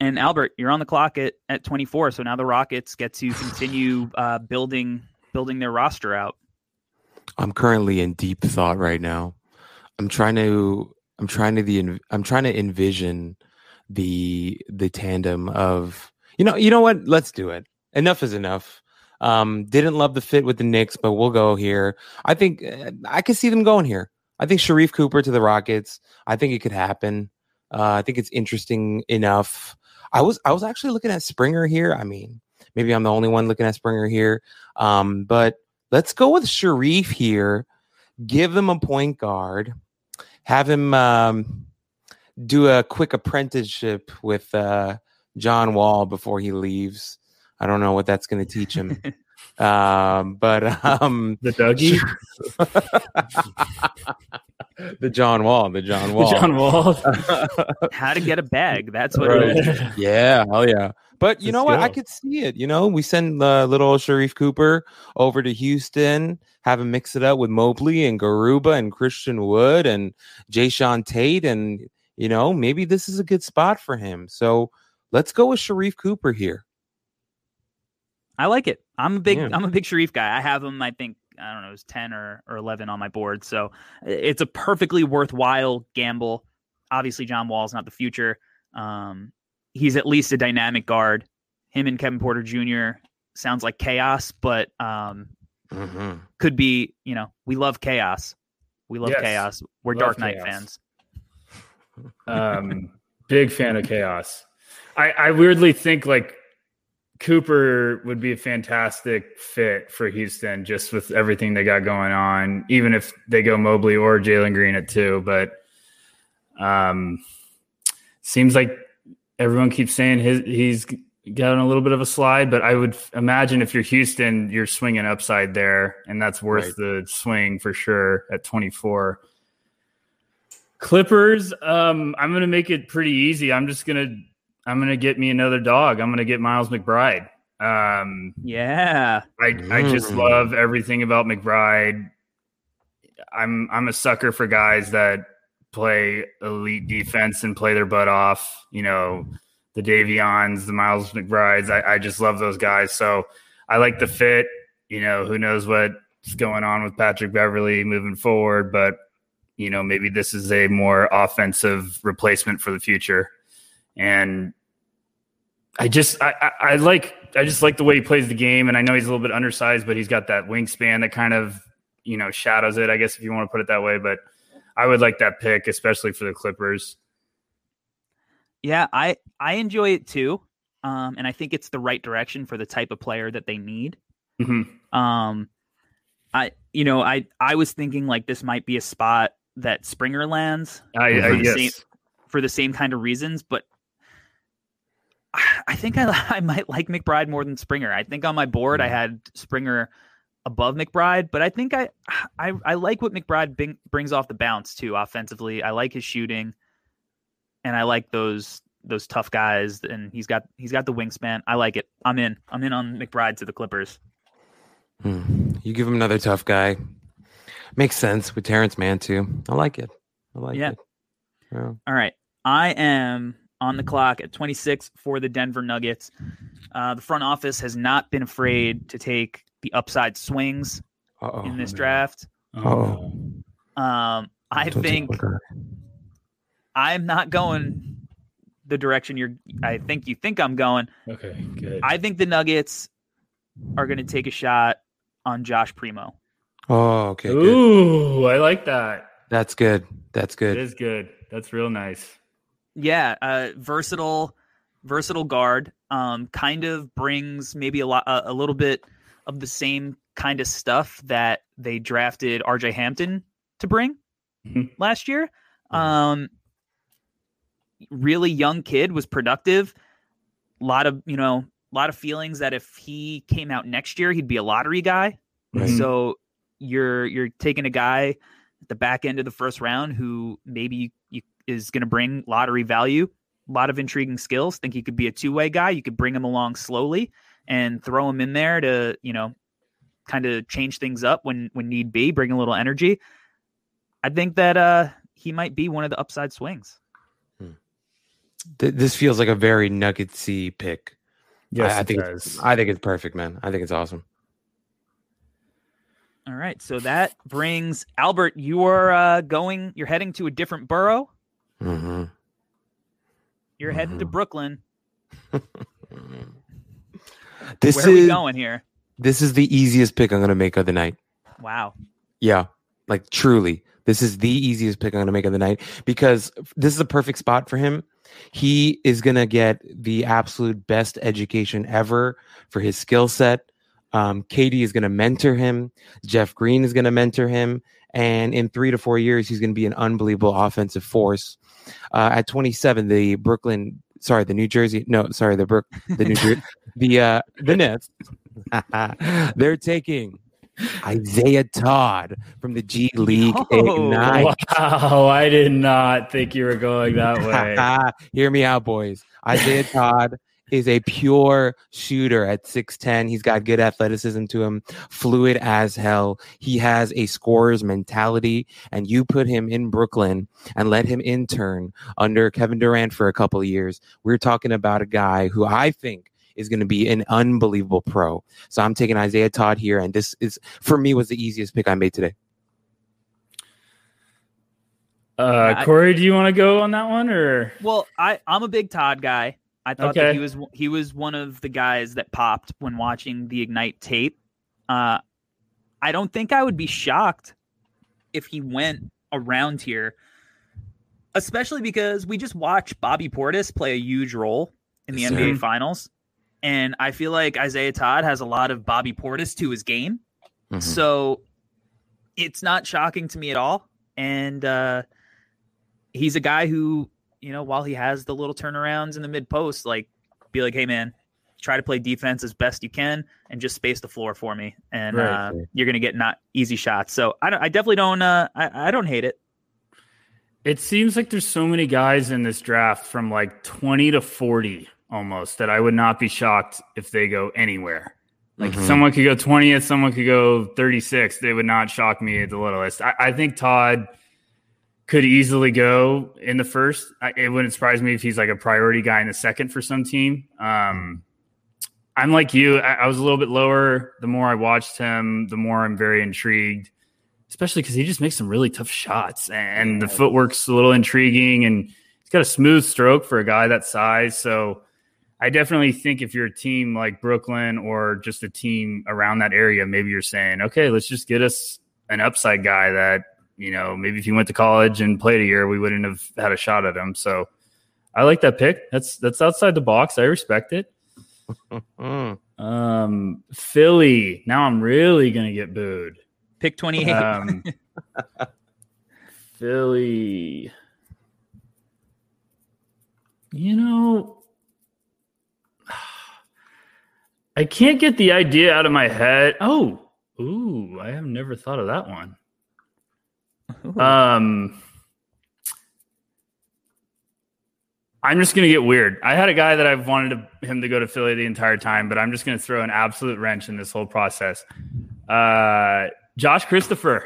And Albert, you're on the clock at, at 24, so now the Rockets get to continue *sighs* uh, building building their roster out. I'm currently in deep thought right now. I'm trying to I'm trying to the I'm trying to envision the the tandem of you know you know what? Let's do it. Enough is enough. Um didn't love the fit with the Knicks but we'll go here. I think uh, I could see them going here. I think Sharife Cooper to the Rockets I think it could happen. Uh, I think it's interesting enough I was I was actually looking at Springer here. I mean, maybe I'm the only one looking at Springer here. Um, but let's go with Sharife here. Give him a point guard. Have him um, do a quick apprenticeship with uh, John Wall before he leaves. I don't know what that's going to teach him. *laughs* um, but um, The Dougie, *laughs* the John Wall, the John Wall, the John Wall. *laughs* How to get a bag? That's what it is. Right. Yeah, hell yeah. But you Let's know what? I could see it. You know, we send uh, little Sharife Cooper over to Houston, have him mix it up with Mobley and Garuba and Christian Wood and Jae'Sean Tate. And, you know, maybe this is a good spot for him. So let's go with Sharife Cooper here. I like it. I'm a big Yeah. I'm a big Sharife guy. I have him. I think I don't know, it's ten or or eleven on my board. So it's a perfectly worthwhile gamble. Obviously, John Wall's not the future. Um, he's at least a dynamic guard. Him and Kevin Porter Jr. sounds like chaos, but um, Mm-hmm. could be. You know, we love chaos. We love Yes. chaos. We're Love Dark Knight chaos. fans. um, big fan of chaos. I, I weirdly think like Cooper would be a fantastic fit for Houston, just with everything they got going on. Even if they go Mobley or Jalen Green at two, but um, seems like everyone keeps saying his he's got a little bit of a slide. But I would imagine if you're Houston, you're swinging upside there, and that's worth Right. the swing for sure at 24. Clippers, um, I'm gonna make it pretty easy. I'm just gonna I'm gonna get me another dog. I'm gonna get Miles McBride. Um, Yeah, I I just Mm. love everything about McBride. I'm I'm a sucker for guys that play elite defense and play their butt off. You know, the Davions, the Miles McBrides. I, I just love those guys. So I like the fit. You know, who knows what's going on with Patrick Beverley moving forward, but you know, maybe this is a more offensive replacement for the future. And I just I, I, I like I just like the way he plays the game, and I know he's a little bit undersized, but he's got that wingspan that kind of you know shadows it, I guess if you want to put it that way. But I would like that pick, especially for the Clippers. yeah. I I enjoy it too, um, and I think it's the right direction for the type of player that they need. Mhm. Um, I you know I I was thinking like this might be a spot that Springer lands I, I For the yes, same- for the same kind of reasons, but *sighs* I- think I *laughs* I might like McBride more than Springer. I think on my board I had Springer above McBride, but I think I *sighs* I, I like what McBride bring, brings off the bounce too offensively. I like his shooting, and I like those those tough guys, and he's got he's got the wingspan. I like it. I'm in. I'm in on McBride to the Clippers. Hmm. You give him another tough guy. Makes sense with Terance Mann too. I like it. I like Yeah. it. Yeah. All right. I am on the clock at 26 for the Denver Nuggets. Uh, the front office has not been afraid to take the upside swings Uh-oh. in this no. draft. Oh. Um, I Don't think. I'm not going the direction you're. I think you think I'm going. Okay, good. I think the Nuggets are going to take a shot on Josh Primo. Oh, okay. Good. Ooh, I like that. That's good. That's good. is good. That's real nice. Yeah, uh, versatile, versatile guard. Um, kind of brings maybe a lot, a, a little bit of the same kind of stuff that they drafted R.J. Hampton to bring Mhm. last year. Um, really young kid was productive. A lot of you know, a lot of feelings that if he came out next year, he'd be a lottery guy. Right. So you're you're taking a guy at the back end of the first round who maybe you, is going to bring lottery value, a lot of intriguing skills. Think he could be a two way guy. You could bring him along slowly and throw him in there to you know kind of change things up when when need be, bring a little energy. I think that uh he might be one of the upside swings. Th- this feels like a very nuggetsy pick. Yes, I, I it think does. I think it's perfect, man. I think it's awesome. All right, so that brings Albert. You are uh, going. You're heading to a different borough. Hmm You're heading to Mhm. Brooklyn. *laughs* This Where are we is going here? this is the easiest pick I'm gonna make of the night. Wow. Yeah, like truly, this is the easiest pick I'm gonna make of the night because this is a perfect spot for him. He is going to get the absolute best education ever for his skill set. Um, KD is going to mentor him. Jeff Green is going to mentor him. And in three to four years, he's going to be an unbelievable offensive force. Uh, at 27, the Brooklyn, sorry, the New Jersey, no, sorry, the Brook, the New Jersey, *laughs* the uh, the Nets, *laughs* they're taking Isaiah Todd from the G League No. Ignite. Wow, I did not think you were going that way. *laughs* Hear me out, boys. Isaiah Todd is a pure shooter at 6'10. He's got good athleticism to him, fluid as hell. He has a scorer's mentality, and you put him in Brooklyn and let him intern under Kevin Durant for a couple of years. We're talking about a guy who I think is going to be an unbelievable pro. So I'm taking Isaiah Todd here, and this is for me was the easiest pick I made today. Uh, Corey, do you want to go on that one or? Well, I I'm a big Todd guy. I thought Okay. that he was he was one of the guys that popped when watching the Ignite tape. Uh, I don't think I would be shocked if he went around here, especially because we just watched Bobby Portis play a huge role in the Yes, NBA. Finals, and I feel like Isaiah Todd has a lot of Bobby Portis to his game. Mhm. So it's not shocking to me at all. And uh, he's a guy who, you know, while he has the little turnarounds in the mid post, like be like, hey man, try to play defense as best you can and just space the floor for me, and Right. uh, you're gonna get not easy shots. So I, don't, I definitely don't, uh, I, I don't hate it. It seems like there's so many guys in this draft from like 20 to 40 almost that I would not be shocked if they go anywhere. Like Mhm. someone could go 20th, someone could go 36. They would not shock me at the littlest. I, I think Todd could easily go in the first. I, it wouldn't surprise me if he's like a priority guy in the second for some team. Um, I'm like you. I, I was a little bit lower. The more I watched him, the more I'm very intrigued especially because he just makes some really tough shots and the footwork's a little intriguing and he's got a smooth stroke for a guy that size. So I definitely think if you're a team like Brooklyn or just a team around that area, maybe you're saying, okay, let's just get us an upside guy that, you know, maybe if he went to college and played a year, we wouldn't have had a shot at him. So I like that pick. That's that's outside the box. I respect it. *laughs* Um, Philly. Now I'm really gonna get booed. Pick 28. Um, *laughs* Philly. You know, I can't get the idea out of my head. Oh, ooh, I have never thought of that one. Um, I'm just gonna get weird. I had a guy that I've wanted to, him to go to Philly the entire time, but I'm just gonna throw an absolute wrench in this whole process. Uh, Josh Christopher.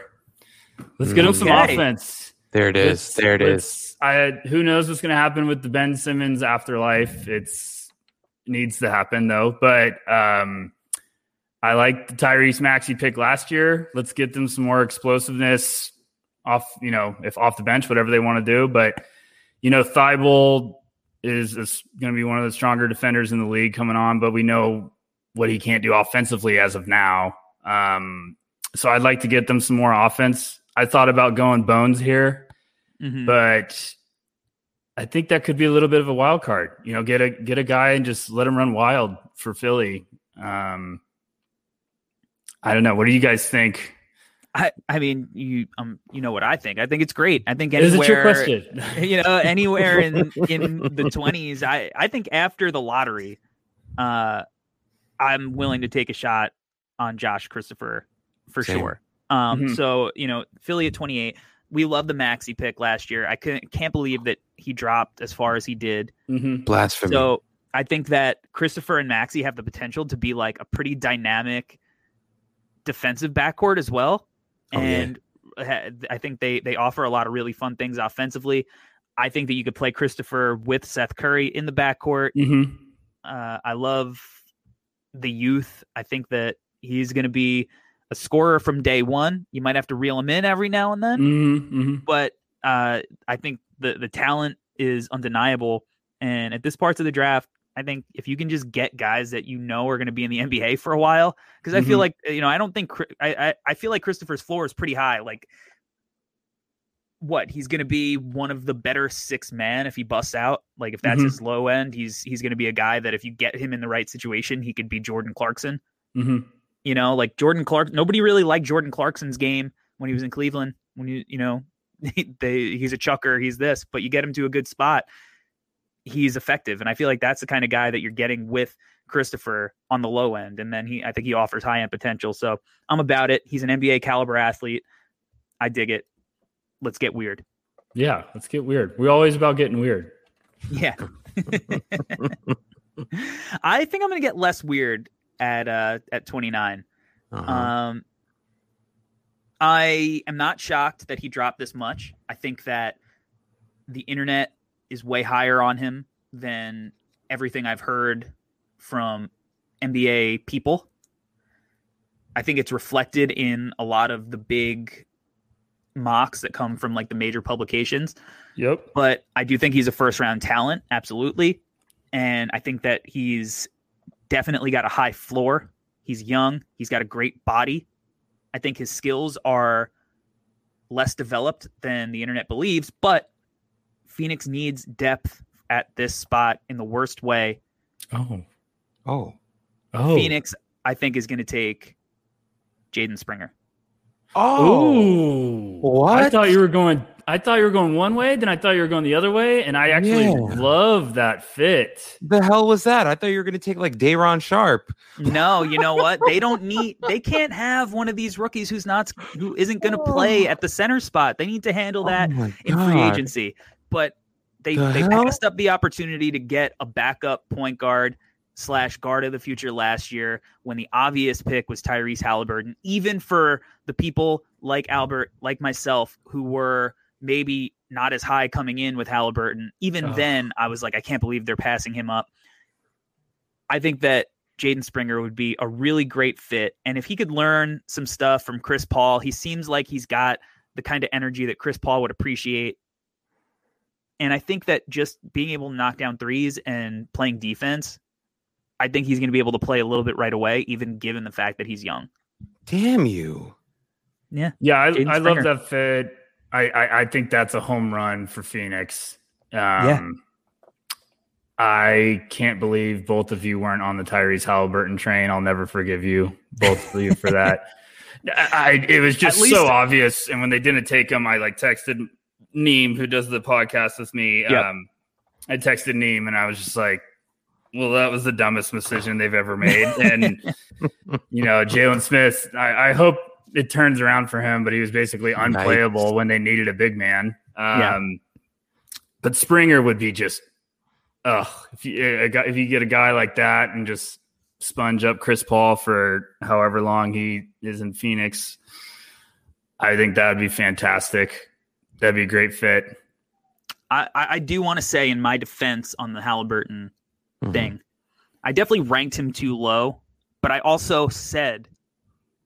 Let's get him some Okay. offense. There it is. Let's- there it is. I who knows what's going to happen with the Ben Simmons afterlife. It's needs to happen though. But um, I like the Tyrese Maxey pick last year. Let's get them some more explosiveness off. You know, if off the bench, whatever they want to do. But you know, Thybulle is, is going to be one of the stronger defenders in the league coming on. But we know what he can't do offensively as of now. Um, so I'd like to get them some more offense. I thought about going Bones here Mhm. but I think that could be a little bit of a wild card. You know, get a get a guy and just let him run wild for Philly. Um, I don't know. What do you guys think? I, I mean, you um, you know what I think. I think it's great. I think Is anywhere, it your question? *laughs* you know, anywhere in *laughs* in the twenties, I I think after the lottery, uh, I'm willing to take a shot on Josh Christopher for Same. sure. Um, Mhm. so you know, Philly at 28. We love the Maxey pick last year. I couldn't can't believe that he dropped as far as he did. hmm Blasphemy. So I think that Christopher and Maxey have the potential to be like a pretty dynamic defensive backcourt as well. Oh, yeah. and I think they they offer a lot of really fun things offensively. I think that you could play Christopher with Seth Curry in the backcourt. hmm Uh, I love the youth. I think that he's going to be a scorer from day one. You might have to reel him in every now and then hmm hmm but uh, I think the the talent is undeniable. And at this parts of the draft, I think if you can just get guys that you know are going to be in the *laughs* NBA for a while, because I feel Mhm. like you know I don't think I, I I feel like Christopher's floor is pretty high. Like what he's going to be one of the better six man if he busts out. Like if that's Mhm. his low end, he's he's going to be a guy that if you get him in the right situation, he could be Jordan Clarkson. hmm You know, like Jordan Clark. Nobody really liked Jordan Clarkson's game when he was in Cleveland. When you you know, *laughs* they he's a chucker, he's this, but you get him to a good spot, he's effective, and I feel like that's the kind of guy that you're getting with Christopher on the low end, and then he I think he offers high end potential. So I'm about it. He's an NBA caliber athlete. I dig it. Let's get weird. Yeah, let's get weird. We're always about getting weird. Yeah. *laughs* I think I'm going to get less weird at uh at 29. Uh-huh. Um I am not shocked that he dropped this much. I think that the internet is way higher on him than everything I've heard from NBA people. I think it's reflected in a lot of the big mocks that come from like the major publications Yep. but I do think he's a first round talent, absolutely. And I think that he's definitely got a high floor. He's young, he's got a great body. I think his skills are less developed than the internet believes, but Phoenix needs depth at this spot in the worst way. Oh. Oh, Oh. Phoenix, I think, is going to take Jaden Springer. oh, Ooh. What? I thought you were going I thought you were going one way, then I thought you were going the other way, and I actually Yeah. love that fit. the hell was that? I thought you were gonna take like Day'Ron Sharpe. No, you know what? They don't need. They can't have one of these rookies who's not who isn't going to oh. play at the center spot. They need to handle oh that oh in free agency. But they The they hell? passed up the opportunity to get a backup point guard slash guard of the future last year when the obvious pick was Tyrese Halliburton. Even for the people like Albert, like myself, who were maybe not as high coming in with Halliburton, even Ugh. then I was like, I can't believe they're passing him up. I think that Jaden Springer would be a really great fit. And if he could learn some stuff from Chris Paul, he seems like he's got the kind of energy that Chris Paul would appreciate. And I think that just being able to knock down threes and playing defense, I think he's going to be able to play a little bit right away, even given the fact that he's young. Damn you! Yeah. Yeah, I, I love that fit. I, I I think that's a home run for Phoenix. Um, Yeah. I can't believe both of you weren't on the Tyrese Halliburton train. I'll never forgive you, both of you, for that. *laughs* I, I- it was just least- so obvious, and when they didn't take him, I like texted Neem, who does the podcast with me. Yep. Um, I texted Neem, and I was just like, "Well, that was the dumbest decision they've ever made." And *laughs* you know, Jalen Smith, I, I hope it turns around for him, but he was basically unplayable Nice. when they needed a big man. Um, Yeah. But Springer would be just, ugh, if you, a guy, if you get a guy like that and just sponge up Chris Paul for however long he is in Phoenix, I think that would be fantastic. That'd be a great fit. I, I I do want to say in my defense on the Halliburton Mhm. thing, I definitely ranked him too low, but I also said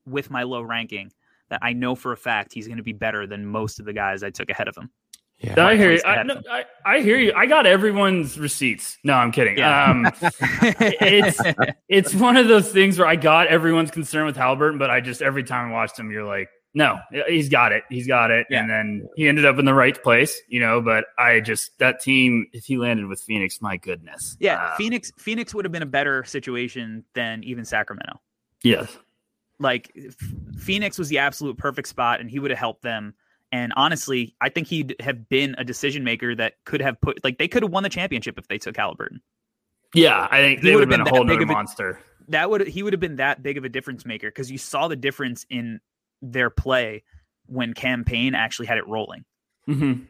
with my low ranking that I know for a fact he's going to be better than most of the guys I took ahead of him. Yeah. I hear you. I, ahead no, I, I hear you. I got everyone's receipts. No, I'm kidding. Yeah. Um, *laughs* it's it's one of those things where I got everyone's concern with Halliburton, but I just every time I watched him, you're like, no, he's got it, he's got it, Yeah. and then he ended up in the right place, you know. But I just that team, if he landed with Phoenix, my goodness, yeah, Uh, Phoenix Phoenix would have been a better situation than even Sacramento. yes, Like Phoenix was the absolute perfect spot, and he would have helped them. And honestly, I think he'd have been a decision maker that could have put like they could have won the championship if they took Halliburton. yeah, I think He they would would've been, been a whole big of a- monster. That would he would have been that big of a difference maker because you saw the difference in their play when Cam Payne actually had it rolling. Mhm.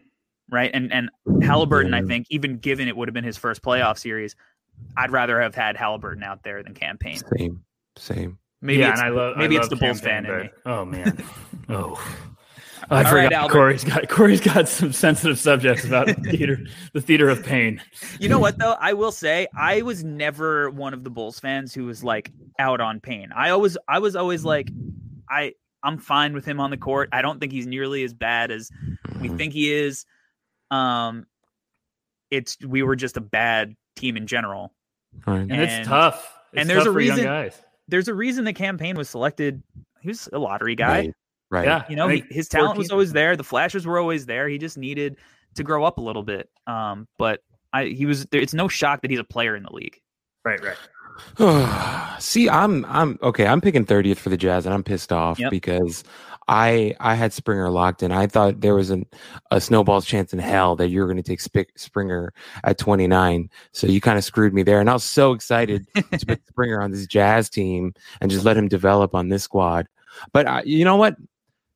right? And and Halliburton, I think, even given it would have been his first playoff series, I'd rather have had Halliburton out there than Cam Payne. Same, same. Maybe yeah, it's, and I love maybe I it's love the Bulls Cam Payne, fan in me. Oh man, *laughs* oh. I All right, forgot Albert. Corey's got Corey's got some sensitive subjects about the theater, the theater of pain. You know what though? I will say I was never one of the Bulls fans who was like out on Payne. I always I was always like I I'm fine with him on the court. I don't think he's nearly as bad as we Mhm. think he is. Um it's we were just a bad team in general. Right. and, And- it's tough. It's and there's tough a for reason- guys. There's a reason the Cam Payne was selected. He was a lottery guy. Right. Right. Yeah, You know, I he, his talent was always there. The flashes were always there. He just needed to grow up a little bit. Um, but I, he was. There, it's no shock that he's a player in the league. Right, right. *sighs* See, I'm I'm okay. I'm picking 30th for the Jazz, and I'm pissed off Yep. because I I had Springer locked in. I thought there was an, a snowball's chance in hell that you were going to take Sp- Springer at 29. So you kind of screwed me there, and I was so excited to put *laughs* Springer on this Jazz team and just let him develop on this squad. But I, you know what?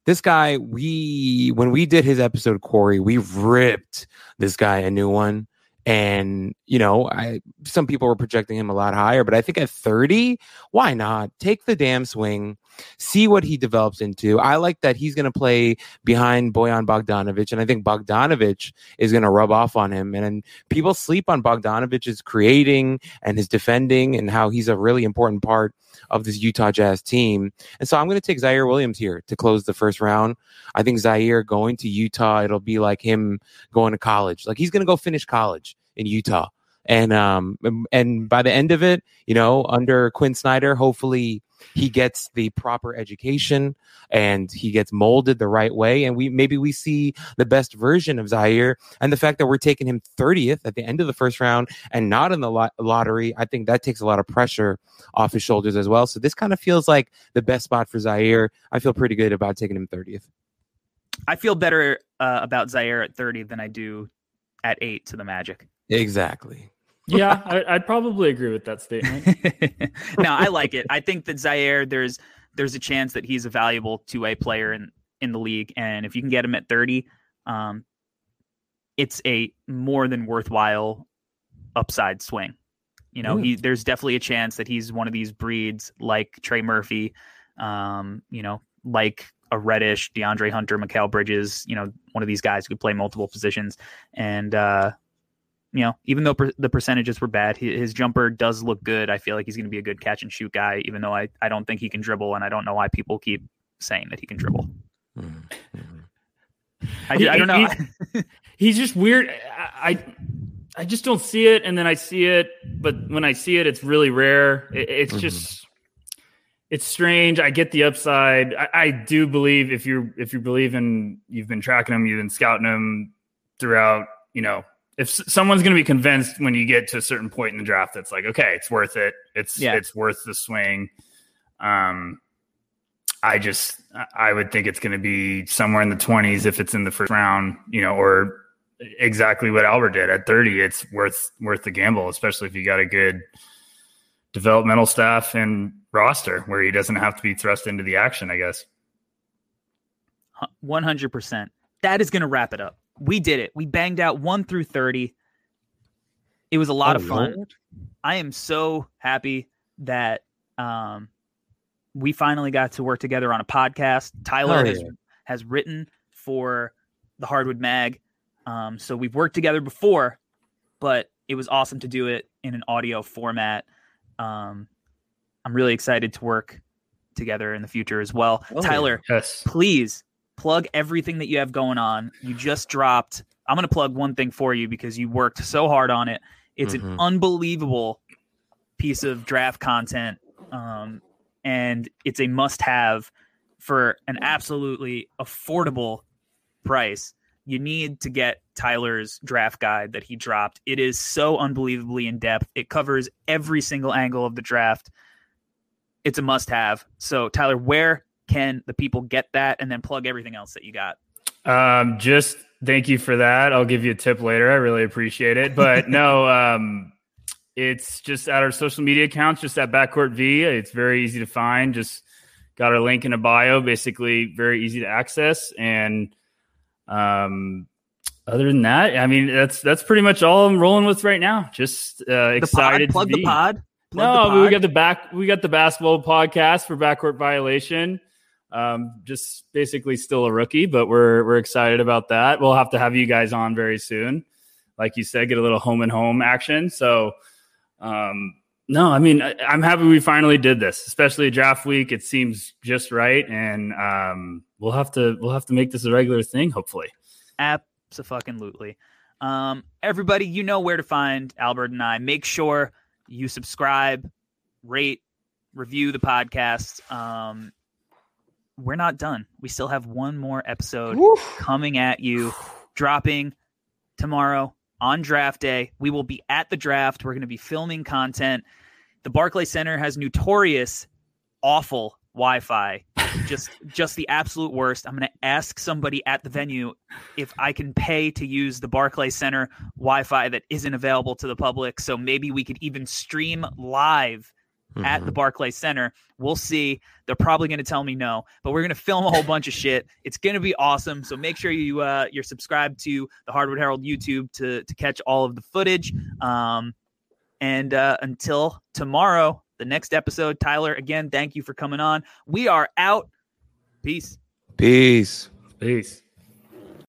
This guy, we when we did his episode, Corey, we ripped this guy a new one. And you know, I some people were projecting him a lot higher, but I think at 30, why not? Take the damn swing, see what he develops into. I like that he's going to play behind Bojan Bogdanovic, and I think Bogdanovic is going to rub off on him. And, and people sleep on Bogdanovic's creating and his defending, and how he's a really important part of this Utah Jazz team. And so I'm going to take Ziaire Williams here to close the first round. I think Ziaire going to Utah, it'll be like him going to college. Like he's going to go finish college in Utah. And um and by the end of it, you know, under Quin Snyder, hopefully he gets the proper education and he gets molded the right way. And we maybe we see the best version of Ziaire and the fact that we're taking him 30th at the end of the first round and not in the lot- lottery I think that takes a lot of pressure off his shoulders as well. So this kind of feels like the best spot for Ziaire. I feel pretty good about taking him 30th I feel better uh, about Ziaire at 30 than I do at eight to the Magic. exactly Yeah, *laughs* I, I'd probably agree with that statement. *laughs* no, I like it. I think that Ziaire, there's there's a chance that he's a valuable two way player in in the league, and if you can get him at 30, um, it's a more than worthwhile upside swing. You know, he there's definitely a chance that he's one of these breeds like Trey Murphy, um, you know, like a Reddish, DeAndre Hunter, Mikal Bridges, you know, one of these guys who could play multiple positions. And uh, you know, even though per- the percentages were bad, his, his jumper does look good. I feel like he's going to be a good catch and shoot guy, even though I, I don't think he can dribble, and I don't know why people keep saying that he can dribble. I, He- I don't know. he- He's just weird. I, I I just don't see it, and then I see it, but when I see it, it's really rare. It, it's Mhm. just it's strange. I get the upside. I, I do believe if you're if you believe in you've been tracking him, you've been scouting him throughout. You know, if someone's going to be convinced when you get to a certain point in the draft, that's like okay, it's worth it. It's Yeah. it's worth the swing. Um, I just I- I would think it's going to be somewhere in the twenties if it's in the first round, you know, or exactly what Albert did at thirty. It's worth worth the gamble, especially if you got a good developmental staff and roster where he doesn't have to be thrust into the action. I guess. One hundred percent. That is going to wrap it up. We did it. We banged out one through thirty. It was a lot Oh, of fun. Lord. I am so happy that um, we finally got to work together on a podcast. Tyler Hell has yeah. has written for the Hardwood Mag, um, so we've worked together before, but it was awesome to do it in an audio format. Um, I'm really excited to work together in the future as well. Oh. Tyler, Yes. please plug everything that you have going on. You just dropped. I'm going to plug one thing for you because you worked so hard on it. It's an Mhm. unbelievable piece of draft content, um, and it's a must-have for an absolutely affordable price. You need to get Tyler's draft guide that he dropped. It is so unbelievably in depth. It covers every single angle of the draft. It's a must-have. So, Tyler, where can the people get that, and then plug everything else that you got? Um, just thank you for that. I'll give you a tip later. I really appreciate it. But *laughs* no, um, it's just at our social media accounts, just at Backcourt V. It's very easy to find. Just got our link in a bio, basically very easy to access. And um, other than that, I mean, that's that's pretty much all I'm rolling with right now. Just uh, The excited pod, plug to the pod. Plug No, the mean, we got the back. We got the basketball podcast for backcourt violation. Um, just basically still a rookie, but we're we're excited about that. We'll have to have you guys on very soon. Like you said, get a little home and home action. So, um, no, I mean, I, I'm happy we finally did this, especially draft week. It seems just right, and um, we'll have to we'll have to make this a regular thing. Hopefully, Absolutely. Um, everybody, you know where to find Albert and I. Make sure you subscribe, rate, review the podcast. Um, we're not done. We still have one more episode coming at you, *sighs* dropping tomorrow on draft day. We will be at the draft. We're going to be filming content. The Barclay Center has notorious awful Wi-Fi. *laughs* just just the absolute worst. I'm going to ask somebody at the venue if I can pay to use the Barclay Center Wi-Fi that isn't available to the public. So maybe we could even stream live mm-hmm. at the mm-hmm. Barclay Center. We'll see. They're probably going to tell me no, but we're going to film a whole bunch of shit. It's going to be awesome. So make sure you uh, you're subscribed to the Hardwood Herald YouTube to to catch all of the footage. Um, and uh, until tomorrow, the next episode, Tyler, again, thank you for coming on. We are out. Peace. Peace. Peace.